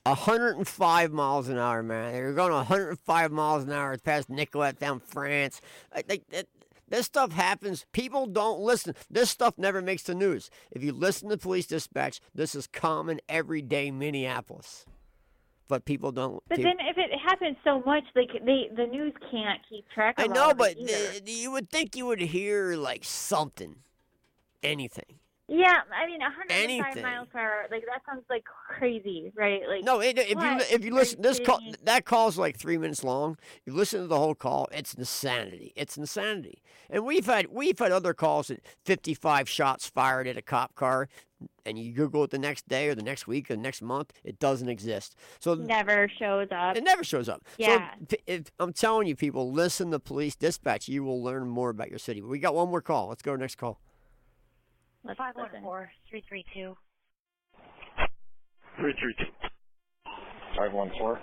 105 miles an hour, man. You're going 105 miles an hour past Nicollet down France. Like, like that, this stuff happens. People don't listen. This stuff never makes the news. If you listen to police dispatch, this is common everyday Minneapolis. But people don't. But people- then if it happens so much, like they the news can't keep track I of know, all of but you would think you would hear like something, anything. Yeah, I mean, 105 Anything. miles per hour, like that sounds like crazy, right? Like No, it, if you if you listen, this call that call's like three minutes long. You listen to the whole call, it's insanity. It's insanity. And we've had we've had other calls at 55 shots fired at a cop car, and you Google it the next day or the next week or the next month, it doesn't exist. So never shows up. it never shows up. Yeah. So p- if, I'm telling you, people, listen to police dispatch. You will learn more about your city. We got one more call. Let's go to the next call. Let's Five one listen. four three three two. 332. 514.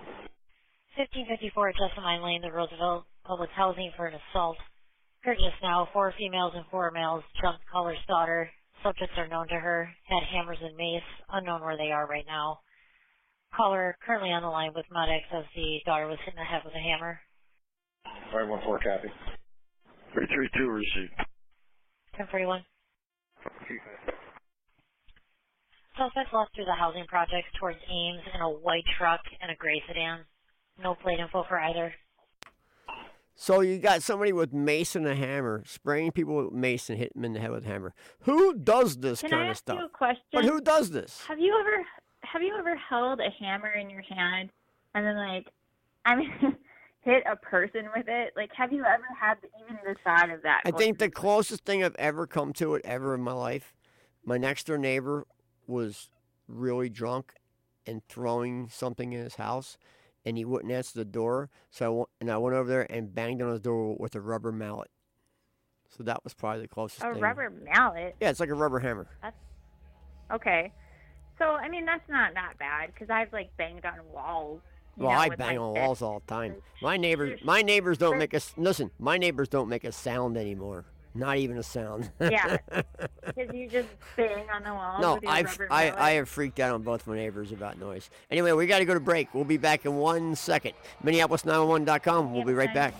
1554 Jessamine Lane, the Roosevelt Public Housing for an assault. Heard just now, four females and four males jumped caller's daughter. Subjects are known to her, had hammers and mace, unknown where they are right now. Caller currently on the line with medics as the daughter was hit in the head with a hammer. 514 copy. 332 received. 1041. Suspect left through the housing projects towards Ames in a white truck and a gray sedan. No plate info for either. So you got somebody with mace and a hammer spraying people with mace and hitting them in the head with a hammer. Who does this Can kind I of ask stuff? you a question? But who does this? Have you ever have you ever held a hammer in your hand and then like I mean <laughs> hit a person with it? Like have you ever had even the thought of that? I think the closest thing I've ever come to it ever in my life, my next door neighbor was really drunk and throwing something in his house, and he wouldn't answer the door. So I w- and I went over there and banged on his door with a rubber mallet. So that was probably the closest a thing. rubber mallet? Yeah, it's like a rubber hammer. That's okay. So I mean that's not not bad because I've like banged on walls. Well, know, I bang on fist. walls all the time. My neighbors, my neighbors don't make us listen. My neighbors don't make a sound anymore. Not even a sound. Yeah, <laughs> because you just bang on the wall. No, I've, I. I have freaked out on both my neighbors about noise. Anyway, we got to go to break. We'll be back in one second. Minneapolis911.com. We'll be right back.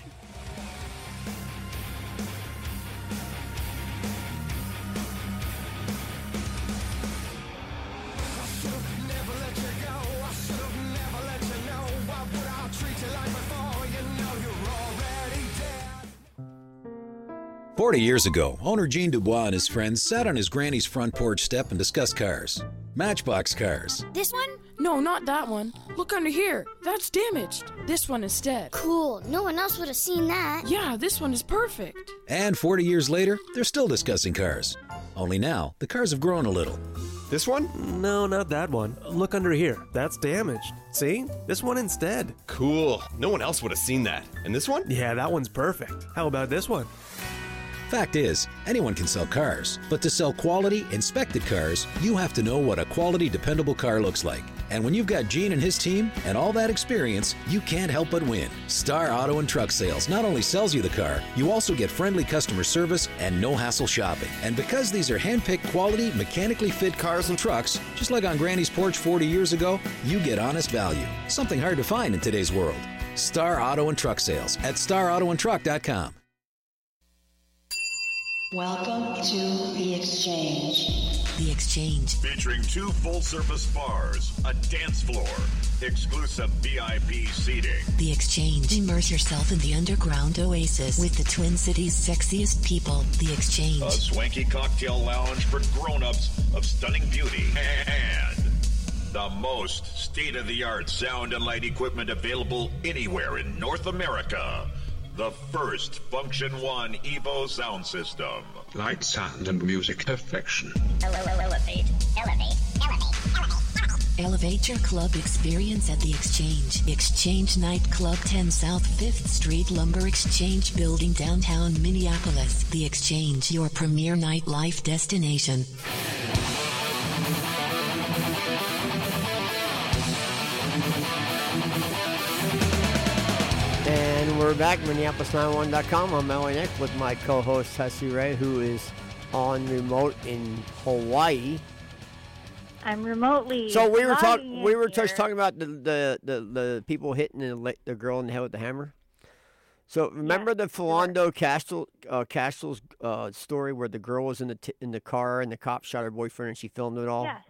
Forty years ago, owner Jean Dubois and his friends sat on his granny's front porch step and discussed cars. Matchbox cars. This one? No, not that one. Look under here. That's damaged. This one instead. Cool. No one else would have seen that. Yeah, this one is perfect. And 40 years later, they're still discussing cars. Only now, the cars have grown a little. This one? No, not that one. Look under here. That's damaged. See? This one instead. Cool. No one else would have seen that. And this one? Yeah, that one's perfect. How about this one? Fact is, anyone can sell cars, but to sell quality, inspected cars, you have to know what a quality, dependable car looks like. And when you've got Gene and his team and all that experience, you can't help but win. Star Auto and Truck Sales not only sells you the car, you also get friendly customer service and no hassle shopping. And because these are hand-picked quality, mechanically fit cars and trucks, just like on Granny's porch 40 years ago, you get honest value. Something hard to find in today's world. Star Auto and Truck Sales at starautoandtruck.com. Welcome to The Exchange. The Exchange. Featuring two full service bars, a dance floor, exclusive VIP seating. The Exchange. Immerse yourself in the underground oasis with the Twin Cities' sexiest people. The Exchange. A swanky cocktail lounge for grown-ups of stunning beauty. And the most state-of-the-art sound and light equipment available anywhere in North America. The first Funktion-One Evo sound system. Light, sound, and music perfection. Elevate, elevate, elevate, Elevate your club experience at the Exchange. Exchange Nightclub 10 South 5th Street Lumber Exchange Building, downtown Minneapolis. The Exchange, your premier nightlife destination. We're back, Minneapolis911.com. I'm L.A. Nick with my co-host Tessie Ray, who is on remote in Hawaii. I'm remotely. So we were talking. We were here. just talking about the the, the, the people hitting the, the girl in the head with the hammer. So remember the Philando Castile uh, Castile's uh, story where the girl was in the t- in the car and the cop shot her boyfriend and she filmed it all. Yes.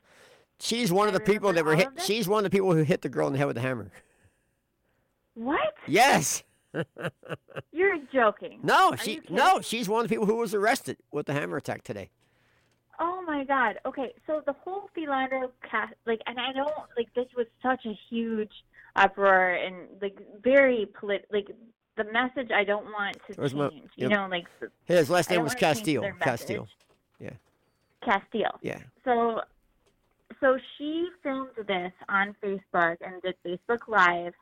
She's one of the people that were hit. She's one of the people who hit the girl in the head with the hammer. What? Yes. You're joking. No, she no, she's one of the people who was arrested with the hammer attack today. Oh my God. Okay, so the whole Philando cast, like, and I don't like this was such a huge uproar and like very polit, like the message I don't want to Where's my- change. you yep. know, like His last name was Castile. Castile. Yeah. Castile. Yeah. So, so she filmed this on Facebook and did Facebook Live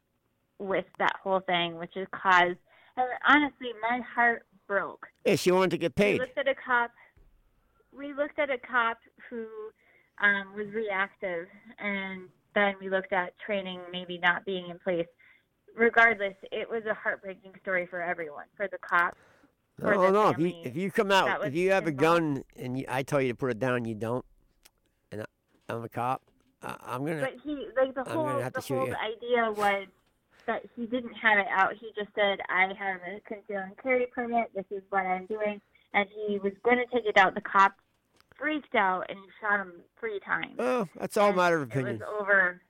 with that whole thing, which has caused. And honestly, my heart broke. Yeah, she wanted to get paid. We looked at a cop. We looked at a cop who um, was reactive, and then we looked at training maybe not being in place. Regardless, it was a heartbreaking story for everyone, for the cops, for No, the no. If you if you come out, if you have a gun and you, I tell you to put it down, you don't, and I, I'm a cop, I, I'm gonna. But he, like the I'm whole, the whole idea was that he didn't have it out. He just said, "I have a conceal and carry permit. This is what I'm doing," and he was going to take it out. The cop freaked out and shot him three times. Oh, that's all a matter of opinion. It was over.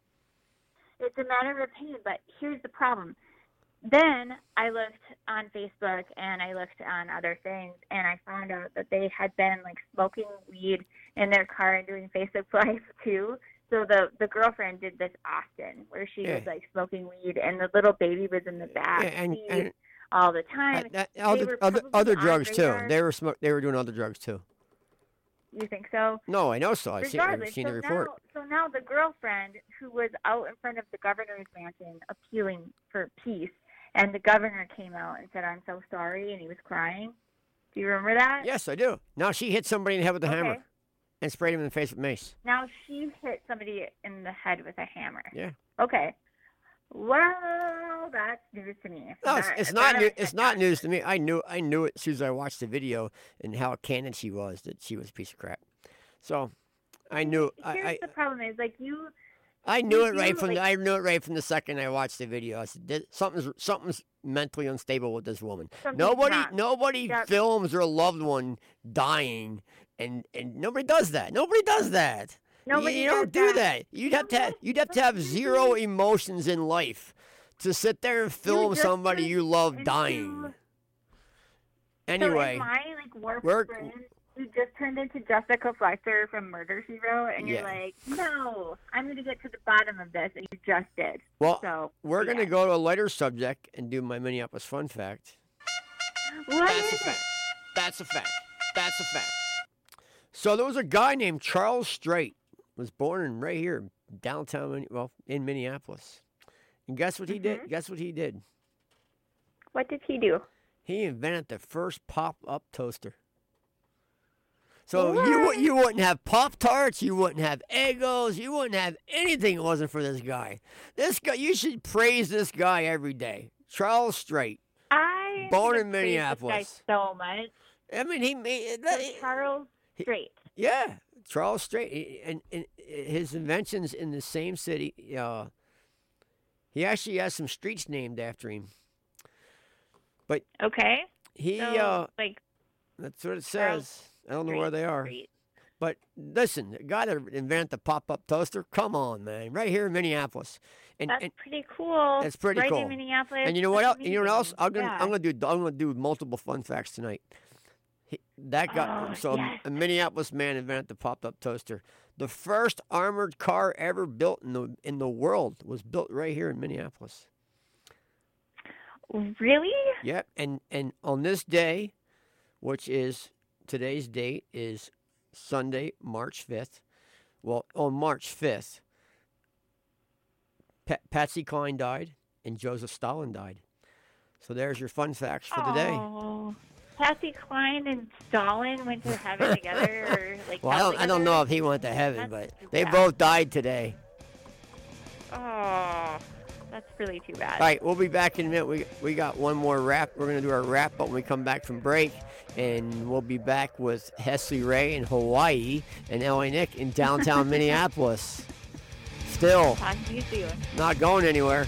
It's a matter of opinion, but here's the problem. Then I looked on Facebook and I looked on other things, and I found out that they had been like smoking weed in their car and doing Facebook <laughs> Live too. So the the girlfriend did this often, where she was like smoking weed, and the little baby was in the back Yeah, and- and- all the time. They other other, other drugs too. They were smoke. They were doing other drugs too. You think so? No, I know so. I've seen, I've seen so the report. now, so now the girlfriend who was out in front of the governor's mansion appealing for peace, and the governor came out and said, "I'm so sorry," and he was crying. Do you remember that? Yes, I do. Now she hit somebody in the head with a Okay. hammer, and sprayed him in the face with mace. Now she hit somebody in the head with a hammer. Yeah. Okay. Well, that's news to me. No, it's, it's not. New, it's not news to me. I knew. I knew it as soon as I watched the video and how candid she was that she was a piece of crap. So, I knew. Here's I, the problem: is like you. I knew you it right from. the, I knew it right from the second I watched the video. I said, "Something's something's mentally unstable with this woman." Something's nobody, wrong. nobody Yep. films their loved one dying, and and nobody does that. Nobody does that. You- Nobody you, don't do that. that. You'd have to. Have, you'd have to have zero emotions in life to sit there and film somebody you love dying. So Anyway, in my like warped we're- brain, you just turned into Jessica Fletcher from Murder She Wrote, and you're Yeah. like, no, I'm going to get to the bottom of this, and you just did. well, so we're yeah. gonna go to a lighter subject and do my Minneapolis fun fact. What That's a fact. That's a fact. That's a fact. So there was a guy named Charles Strait, was born in right here, downtown, well, in Minneapolis. And guess what he Mm-hmm. did? Guess what he did? What did he do? He invented the first pop-up toaster. So you you wouldn't have Pop Tarts, you wouldn't have Eggos, you wouldn't have anything it wasn't for this guy. This guy, you should praise this guy every day. Charles Strait. I Born in Minneapolis. guy so much. I mean, he made So Charles Strait. Yeah, Charles Strait, He- and, and his inventions in the same city. Uh, he actually has some streets named after him. But Okay. he, So, uh, like, that's what it Charles says. I don't know where they are. But listen, guy that invented the pop-up toaster, come on, man, right here in Minneapolis. And, That's and pretty cool. it's pretty right cool. in Minneapolis. And you know what That's else? You know what else? I'm gonna Yeah. I'm gonna do I'm gonna do multiple fun facts tonight. He, that guy. Oh, so yes. a Minneapolis man invented the pop-up toaster. The first armored car ever built in the in the world was built right here in Minneapolis. Really? Yep. And and on this day, which is today's date is Sunday, March fifth. Well, on March fifth, Pa- Patsy Cline died and Joseph Stalin died. So there's your fun facts for the day. Oh, Patsy Cline and Stalin went to heaven <laughs> together, or like Well, I don't, I don't know if he went to heaven, but they bad. both died today. Oh, that's really too bad. All right, we'll be back in a minute. We we got one more wrap. We're gonna do our wrap up when we come back from break, and we'll be back with Hesley Ray in Hawaii and L.A. Nick in downtown <laughs> Minneapolis. Still Talk to you soon. not going anywhere.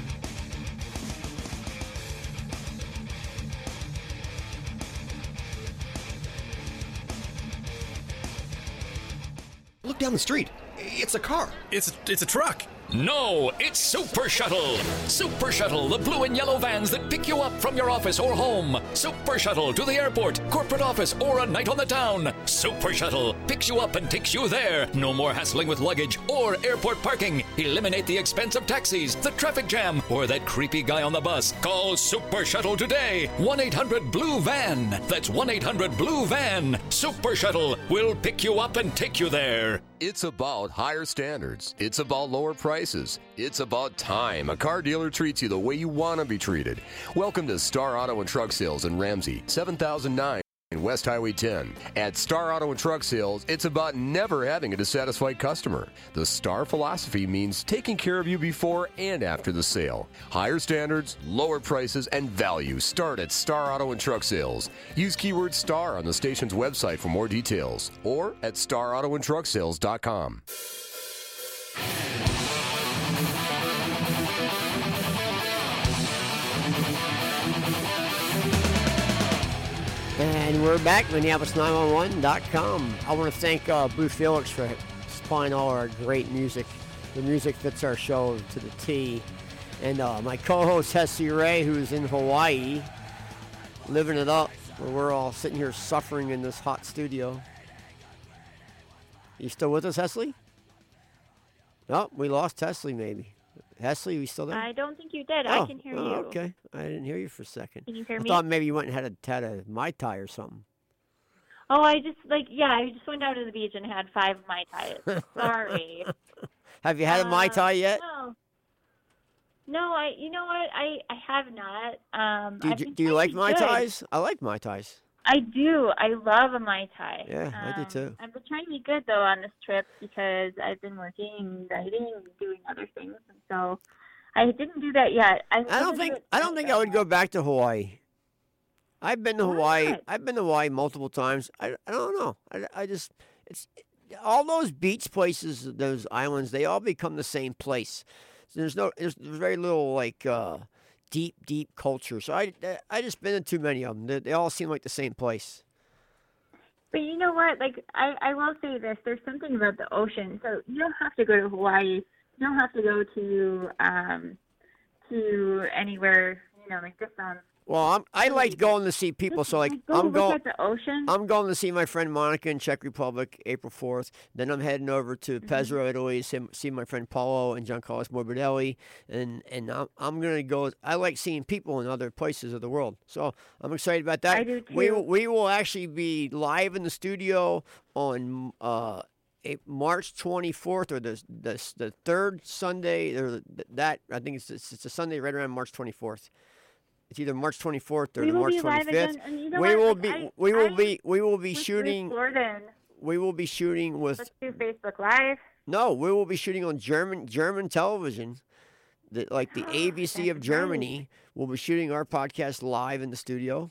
Look down the street. It's a car. It's it's a truck. No, it's Super Shuttle. Super Shuttle, the blue and yellow vans that pick you up from your office or home. Super Shuttle to the airport, corporate office, or a night on the town. Super Shuttle picks you up and takes you there. No more hassling with luggage or airport parking. Eliminate the expense of taxis, the traffic jam, or that creepy guy on the bus. Call Super Shuttle today. 1 800 Blue Van. That's 1 800 Blue Van. Super Shuttle will pick you up and take you there. It's about higher standards. It's about lower prices. It's about time. A car dealer treats you the way you want to be treated. Welcome to Star Auto and Truck Sales in Ramsey, 7009 West Highway 10. At Star Auto and Truck Sales, it's about never having a dissatisfied customer. The Star philosophy means taking care of you before and after the sale. Higher standards, lower prices, and value start at Star Auto and Truck Sales. Use keyword STAR on the station's website for more details or at starautoandtrucksales.com. we're back, Minneapolis911.com. I want to thank uh, Blue Felix for supplying all our great music. The music fits our show to the T. And uh, my co-host Hessie Ray, who's in Hawaii, living it up, where we're all sitting here suffering in this hot studio. You still with us, Hesley? No, we lost Hesley maybe. Hesley, are you still there? I don't think you did. I Oh, can hear oh, you. Okay, I didn't hear you for a second. Can you hear I me? thought maybe you went and had a had a mai tai or something. Oh, I just like yeah, I just went down to the beach and had five mai tais. <laughs> Sorry. Have you had a mai Uh, tai yet? No. No, I. You know what? I I have not. Um, Do you, do you like mai tais? I like mai tais. I do. I love a mai tai. Yeah, I do Um, too. I've been trying to be good though on this trip because I've been working writing and doing other things, and so I didn't do that yet. I, I don't think I don't think I would go back to Hawaii. I've been to Hawaii. I've been to Hawaii multiple times. I, I don't know. I, I just it's all those beach places, those islands. They all become the same place. So there's no there's very little like uh, deep deep culture. So I I just been to too many of them. They, they all seem like the same place. But you know what? Like I, I will say this: there's something about the ocean. So you don't have to go to Hawaii. You don't have to go to um to anywhere. You know, like this sounds. Well, I'm, I like going to see people. So like Go I'm going. the ocean. I'm going to see my friend Monica in Czech Republic April 4th. Then I'm heading over to Mm-hmm. Pesaro, Italy, see, see my friend Paolo and Giancarlo Morbidelli. And and I'm, I'm going to go. I like seeing people in other places of the world. So I'm excited about that. I do We, too. will- we will actually be live in the studio on uh, March 24th or the, the, the third Sunday. Or that I think it's, it's, it's a Sunday right around March 24th. It's either March 24th or We March 25th. again, and you know we will Like, be I- we will I be we will be shooting Gordon. we will be shooting with Let's do Facebook Live. no we will be shooting on German German television the, like the <gasps> ABC of Germany will be shooting our podcast live in the studio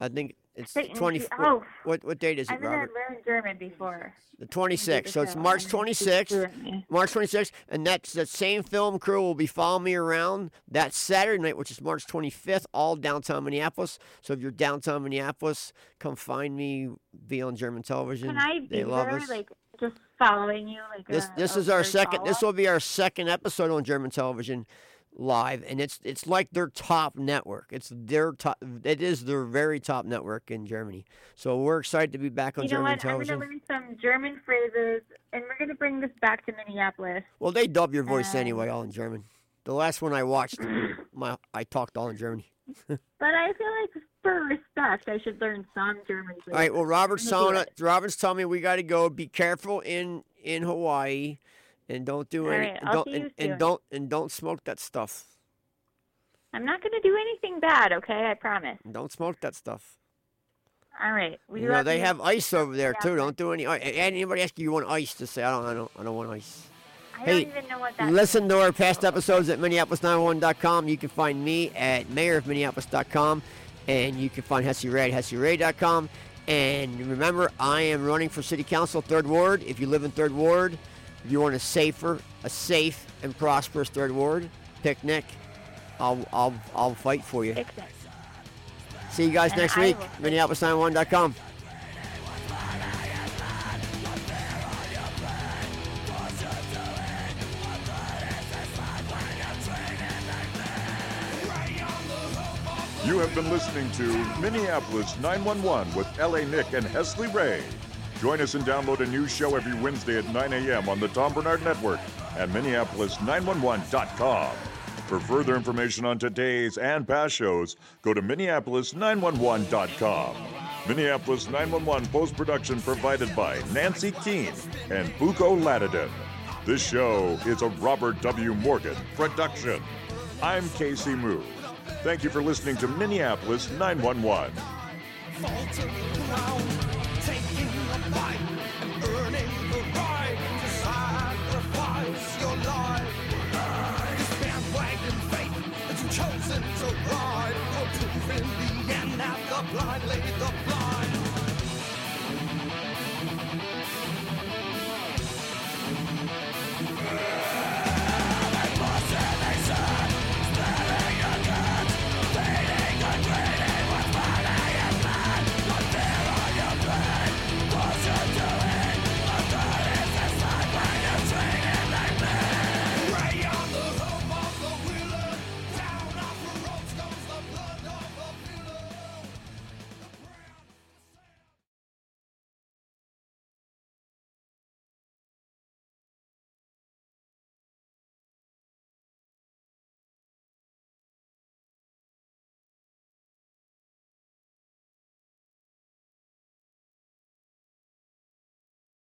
I think it's Wait, and 20 you- what, oh. what what date is it I've never Robert learned German before. the 26th. So it's. March keep 26th. March 26th. And that's that same film crew will be following me around that Saturday night, which is March 25th, all downtown Minneapolis. So if you're downtown Minneapolis, come find me. Be on German television. Can I be they love there, us. like just following you? Like this a, this is our second. This follow-up? will be our second episode on German television live, and it's it's like their top network. It's their top. It is their very top network in Germany. So we're excited to be back on You know German what? television. I'm going to learn some German phrases, and we're going to bring this back to Minneapolis. Well, they dub your voice Um, anyway, all in German. The last one I watched, <laughs> my I talked all in Germany. <laughs> but I feel like for respect, I should learn some German. All right. Well, telling us, Robert's telling me we got to go. Be careful in in Hawaii, and don't do All any. right, and don't and, and don't and don't smoke that stuff. I'm not going to do anything bad, okay? I promise. Don't smoke that stuff. All right. We You know they have ice over there Yeah. too. Don't do any. Uh, i- Anybody ask you, you want ice? To say I don't. I don't. I don't want ice. I Hey, don't even know what that Listen to our past <laughs> episodes at Minneapolis911.com. You can find me at mayorofminneapolis.com. And you can find Hesse Ray at HesseRay.com. And remember, I am running for City Council, Third Ward. If you live in Third Ward, if you want a safer, a safe and prosperous Third Ward, pick Nick. I'll, I'll, I'll fight for you. See you guys And next I week. will- Minneapolis911.com. You have been listening to Minneapolis 911 with L.A. Nick and Hesley Ray. Join us and download a new show every Wednesday at 9 a.m. on the Tom Barnard Network and Minneapolis911.com. For further information on today's and past shows, go to Minneapolis911.com. Minneapolis 911 post production provided by Nancy Keene and Buko Ladidin. This show is a Robert W. Morgan production. I'm Casey Moo. Thank you for listening to Minneapolis 911.